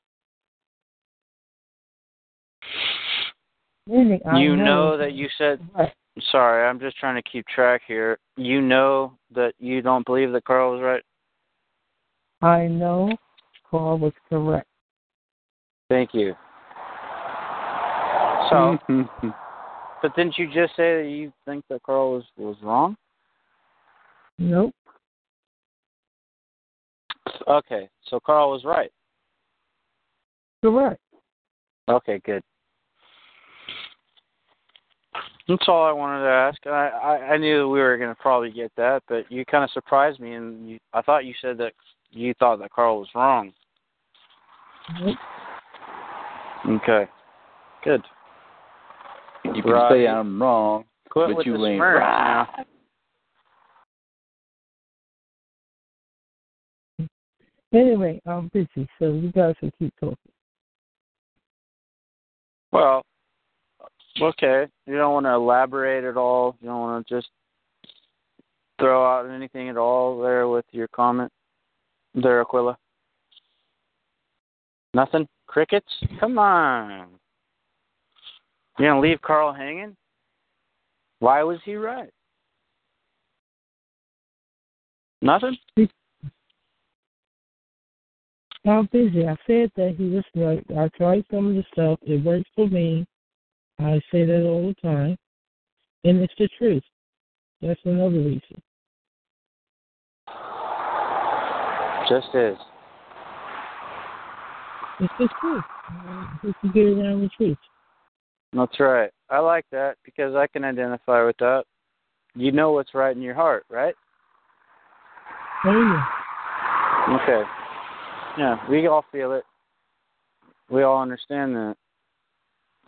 Meaning I
you
know,
know that you said.
Right.
Sorry, I'm just trying to keep track here. You know that you don't believe that Karl was right.
I know Karl was correct.
Thank you. So, but didn't you just say that you think that Karl was was wrong?
Nope.
Okay, so Karl was right.
Correct.
Okay, good. That's all I wanted to ask. I I, I knew we were going to probably get that, but you kind of surprised me, and you, I thought you said that you thought that Karl was wrong.
Nope.
Okay, good.
You can
Right.
say I'm wrong,
Quit
but
with
you
the
ain't
smirk
right.
Anyway, I'm busy, so you guys can keep talking.
Well, okay. You don't want to elaborate at all. You don't want to just throw out anything at all there with your comment there, Aquila. Nothing? Crickets? Come on. You gonna leave Karl hanging? Why was he right? Nothing?
I'm busy. I said that he was right. I tried some of the stuff. It works for me. I say that all the time. And it's the truth. That's another reason.
Just is.
It's the truth. Just to get around the truth.
That's right. I like that because I can identify with that. You know what's right in your heart, right?
Oh, yeah.
Okay. Yeah, we all feel it. We all understand that.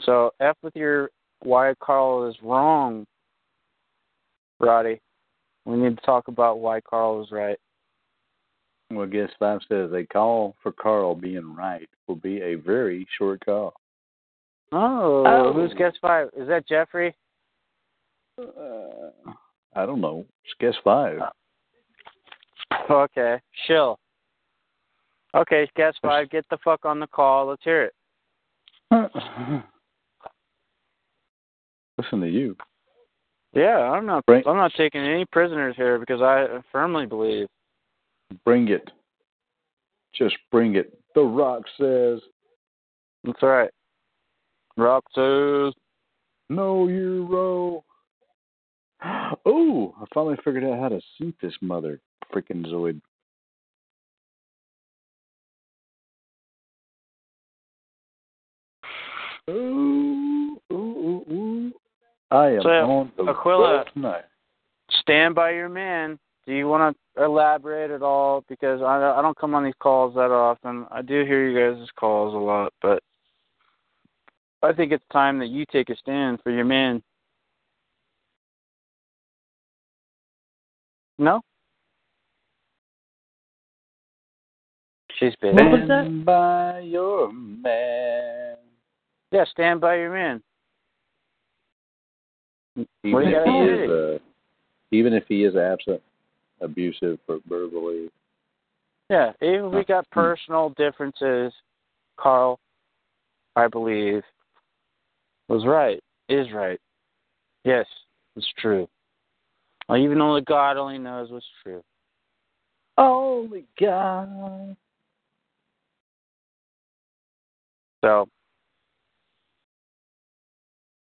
So F with your why Karl is wrong, Roddy. We need to talk about why Karl is right.
Well, guess five says a call for Karl being right will be a very short call.
Oh,
Oh.
who's guess five? Is that Jeffrey?
Uh, I don't know. It's guess five.
Okay, shill. Okay, guess five. Get the fuck on the call. Let's hear it.
Listen to you.
Yeah, I'm not.
Right.
I'm not taking any prisoners here because I firmly believe.
Bring it. Just bring it. The Rock says,
That's right. Rock says.
"No euro." Oh, I finally figured out how to suit this mother freaking Zoid. Ooh, ooh, ooh, ooh. I am
So,
on the
Aquila-
road tonight.
Stand by your man. Do you want to elaborate at all? Because I I don't come on these calls that often. I do hear you guys' calls a lot, but I think it's time that you take a stand for your man. No. She's busy.
What was that?
Stand by your man.
Yeah, stand by your man.
Even
What do you
if he is, uh, even if he is absent, abusive, verbally.
Yeah, even if we got personal differences, Karl, I believe, was right, is right. Yes, it's true. Well, even only God only knows what's true.
Only God.
So,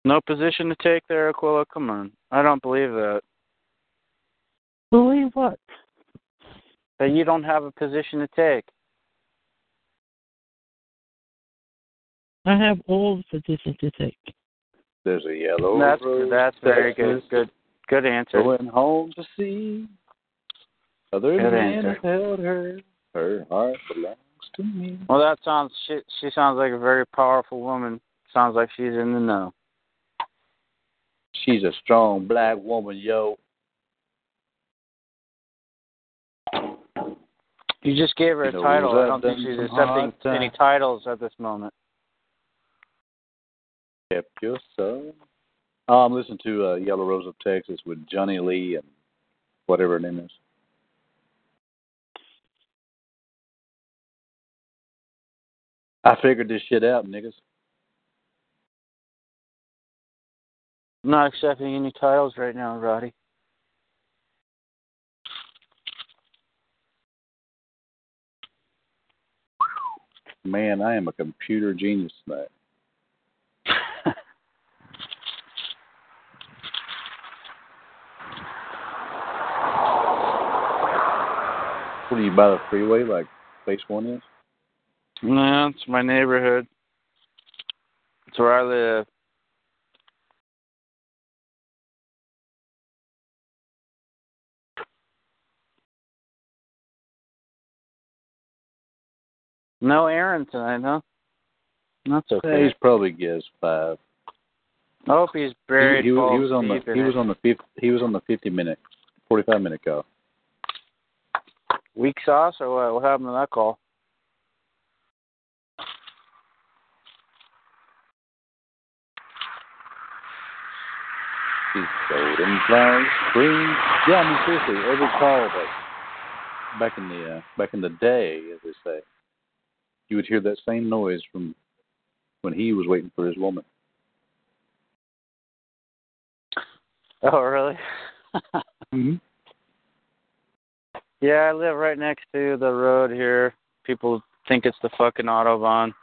no position to take there, Aquila. Come on, I don't believe that.
Believe what?
That you don't have a position to take.
I have all the positions to take.
There's a yellow
That's
rose
that's very good.
Texas,
Good good answer.
Going home to see. Other
Good
men
answer.
have held her. Her heart belongs to me.
Well, that sounds she she sounds like a very powerful woman. Sounds like she's in the know.
She's a strong black woman, yo.
You just gave her a title. I don't think she's accepting any titles at this moment.
Yep, your son. Oh, I'm listening to uh, Yellow Rose of Texas with Johnny Lee and whatever her name is. I figured this shit out, niggas.
I'm not accepting any titles right now, Roddy.
Man, I am a computer genius tonight. What are you by the freeway like place One is?
No, it's my neighborhood. It's where I live. No Aaron tonight, huh? That's
Yeah,
okay.
he's probably gives five.
I hope he's buried.
he, he, he was on the he was on the fifth he was on the fifty minute, forty five minute call.
weak sauce or what? What happened to that call?
He's golden flowers, spring. Yeah, I mean seriously, every call that back in the uh, back in the day, as they say, you would hear that same noise from when he was waiting for his woman.
Oh, really?
Mm-hmm.
Yeah, I live right next to the road here. People think it's the fucking autobahn.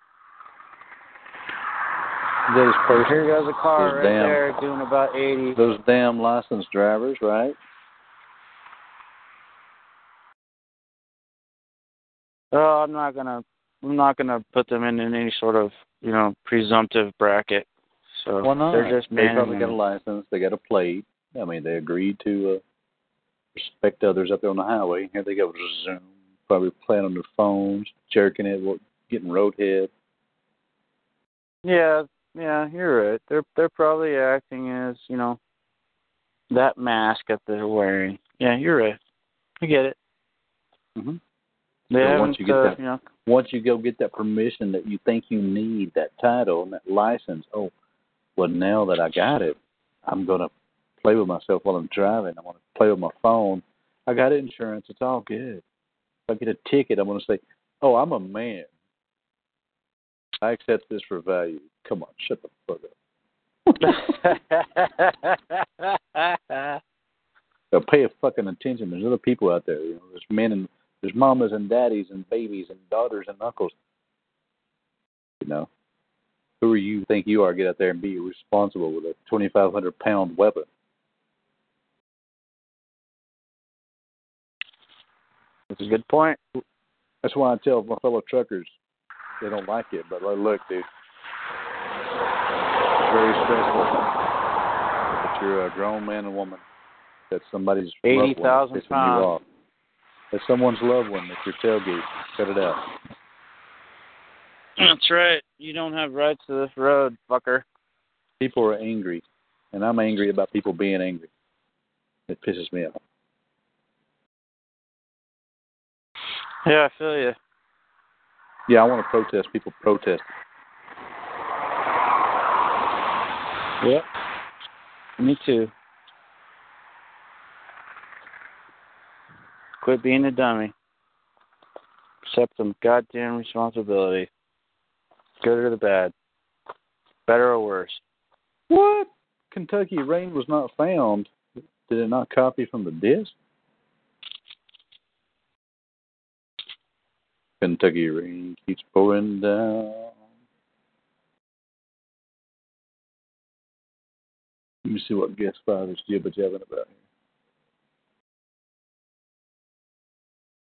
Those person,
Here goes a car right
damn-
there doing about 80.
those damn licensed drivers, right?
Oh, I'm not gonna. I'm not gonna put them in, in any sort of, you know, presumptive bracket. So
Why not?
they're just
they probably got a license. They got a plate. I mean, they agreed to uh, respect others up there on the highway. Here they go, zoom. Probably playing on their phones, jerking it, getting roadhead.
Yeah, yeah, you're right. They're they're probably acting as, you know, that mask that they're wearing. Yeah, you're right. I get it.
Mm-hmm.
They
So
haven't,
once you get
uh,
that-
you know,
Once you go get that permission that you think you need, that title and that license, oh, well, now that I got it, I'm going to play with myself while I'm driving. I want to play with my phone. I got insurance. It's all good. If I get a ticket, I'm going to say, oh, I'm a man. I accept this for value. Come on, shut the fuck up. Now pay a fucking attention. There's other people out there. You know, there's men in There's mamas and daddies and babies and daughters and uncles. You know, who are you think you are? Get out there and be responsible with a 2,500 pound weapon.
That's a good point.
That's why I tell my fellow truckers they don't like it, but like, look, dude, it's very stressful. But you're a grown man and woman. That somebody's
Eighty thousand
you
pounds.
Off. That someone's loved one at your tailgate. Cut it out.
That's right. You don't have rights to this road, fucker.
People are angry, and I'm angry about people being angry. It pisses me off.
Yeah, I feel you.
Yeah, I want to protest. People protest.
Yep. Me too. Quit being a dummy. Accept some goddamn responsibility. Good or the bad. Better or worse.
What? Kentucky Rain was not found. Did it not copy from the disc? Kentucky Rain keeps pouring down. Let me see what guest five is jibber jabbing about here.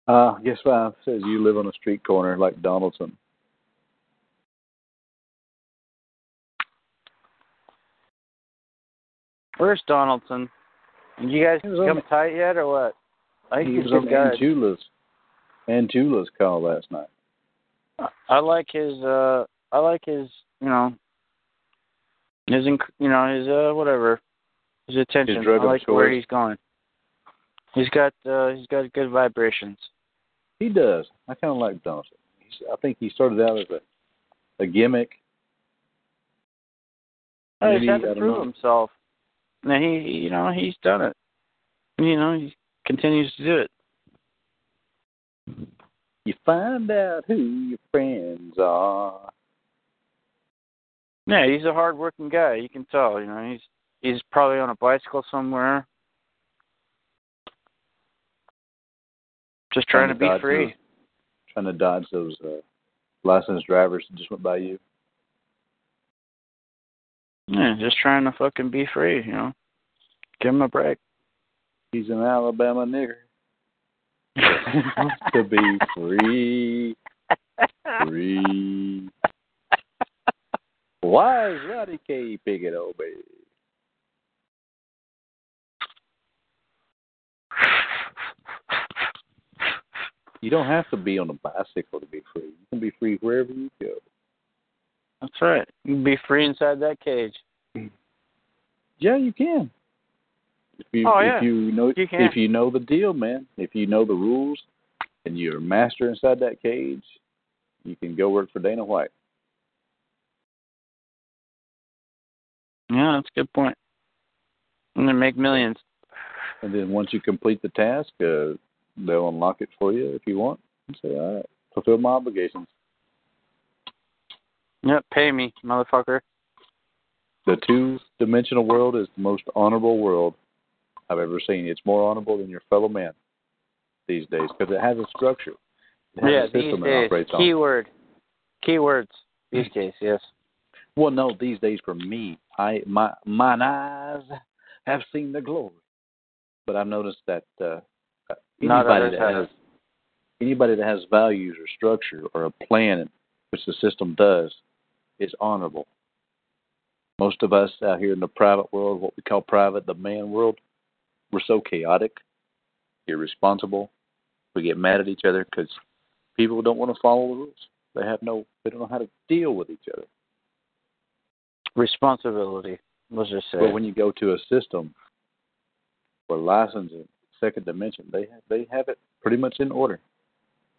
Uh, guest five says you live on a street corner like Donaldson.
Where's Donaldson? Did you guys come
the-
tight yet or what? I think
He was on
good guy.
Antula's Antula's call last night.
I like his uh I like his you know his you know his uh whatever his attention.
His
I like where he's going. He's got uh he's got good vibrations.
He does. I kind of like Donaldson. He's, I think he started out as a a gimmick.
Oh,
Maybe,
he's had to prove
know.
himself. And he you know he's done it. You know he continues to do it.
You find out who your friends are.
Yeah, he's a hard working guy. You can tell. You know he's he's probably on a bicycle somewhere. Just trying, to be free.
Those, trying to dodge those uh, licensed drivers that just went by you.
Yeah, just trying to fucking be free, you know. Give him a break.
He's an Alabama nigger. to be free, free. Why is Roddy K picking on me? You don't have to be on a bicycle to be free. You can be free wherever you go.
That's right. You can be free inside that cage.
Yeah, you can. If you
Oh, yeah.
if you know
You can.
if you know the deal, man. If you know the rules and you're a master inside that cage, you can go work for Dana White.
Yeah, that's a good point. And then make millions.
And then once you complete the task, uh, they'll unlock it for you if you want. And say, all right, fulfill my obligations.
Yep, pay me, motherfucker.
The two dimensional world is the most honorable world I've ever seen. It's more honorable than your fellow man these days because it has a structure. It has
Yeah,
a
these
system it
days.
on.
Keyword. Keywords these days, yes.
Well, no, these days for me, I my mine eyes have seen the glory. But I've noticed that uh, anybody that has anybody that has values or structure or a plan, which the system does, is honorable. Most of us out here in the private world, what we call private, the man world, we're so chaotic, irresponsible. We get mad at each other because people don't want to follow the rules. They have no, they don't know how to deal with each other.
Responsibility. Let's just say.
But when you go to a system for licensing, second dimension, they have, they have it pretty much in order.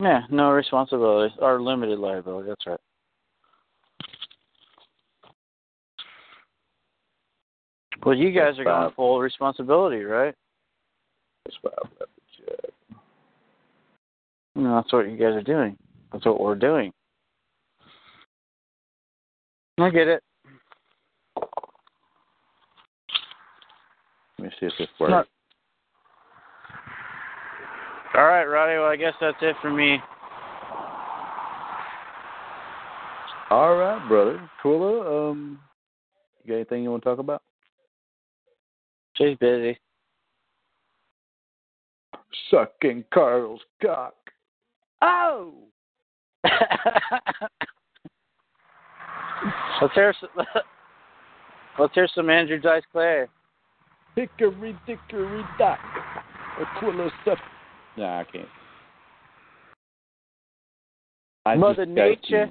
yeah, no responsibility or limited liability. That's right. Well, you guys are going full responsibility, right?
That's why I left the check.
You know, that's what you guys are doing. That's what we're doing. I get it.
Let me see if this works.
Not- All right, Roddy. Well, I guess that's it for me.
All right, brother. Quilla, um, you got anything you want to talk about?
She's busy.
Sucking Karl's cock.
Oh. let's hear some, let's hear some Andrew Dice Clay.
Hickory dickory dock. Aquila stuff. Nah, I can't. I
Mother Nature.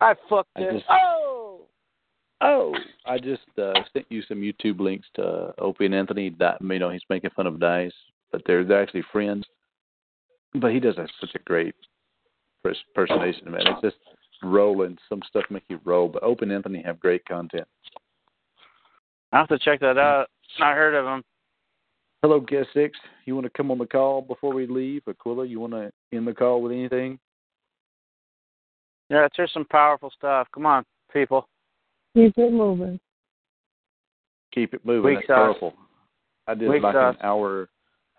I fucked
I just-
Oh.
Oh, I just uh, sent you some YouTube links to uh, Opie and Anthony. That you know he's making fun of Dice, but they're they're actually friends. But he does have such a great pers- personation, man. It's just rolling. Some stuff make you roll, but Opie and Anthony have great content.
I have to check that out. I heard of him.
Hello, guest six. You want to come on the call before we leave? Aquila, you want to end the call with anything?
Yeah, let's hear some powerful stuff. Come on, people.
Keep it moving.
Keep it moving.
Weak
That's
sauce.
powerful. I did
Weak
like
sauce.
an hour.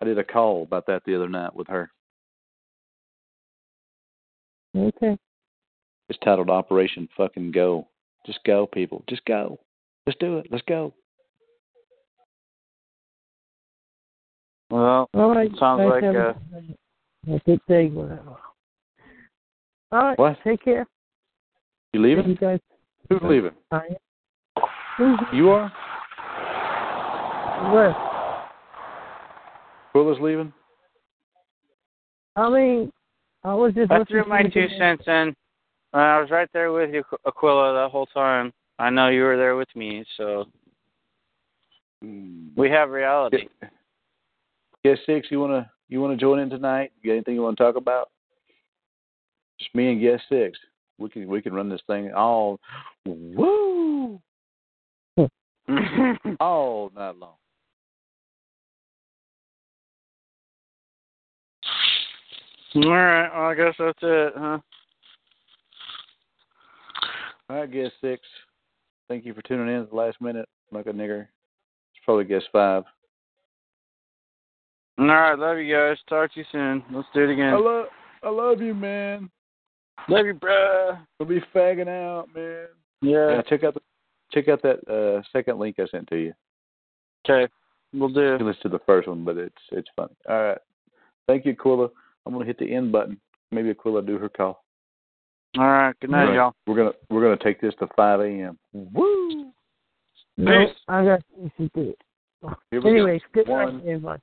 I did a call about that the other night with her.
Okay.
It's titled Operation Fucking Go. Just go, people. Just go. Let's do it. Let's go.
Well,
All right.
Sounds
guys
like,
have
uh,
a good day, whatever. All right.
What?
Take care.
You leaving?
You guys.
Who's leaving?
I am.
You are?
Where?
Quilla's leaving?
I mean, I was just.
I threw my two cents in. Uh, I was right there with you, Aquila, the whole time. I know you were there with me, so we have reality.
Guest six, you wanna you wanna join in tonight? You got anything you wanna talk about? Just me and guest six. We can we can run this thing all woo all night long.
All right, well, I guess that's it, huh?
All right, guest six. Thank you for tuning in at the last minute, like a nigger. It's probably guest five.
All right, love you guys. Talk to you soon. Let's do it again.
I love I love you, man.
Love you, bruh.
We'll be fagging out, man.
Yeah.
Yeah, check out the, check out that uh, second link I sent to you.
Okay, we'll do.
You listen to the first one, but it's it's funny. All right, thank you, Aquila. I'm gonna hit the end button. Maybe Aquila do her call.
All right, good night,
All right.
y'all.
We're gonna we're gonna take this to 5 a.m. Woo!
No,
Peace.
I got you to do it.
Here we
Anyways,
go.
good night,
One,
everybody.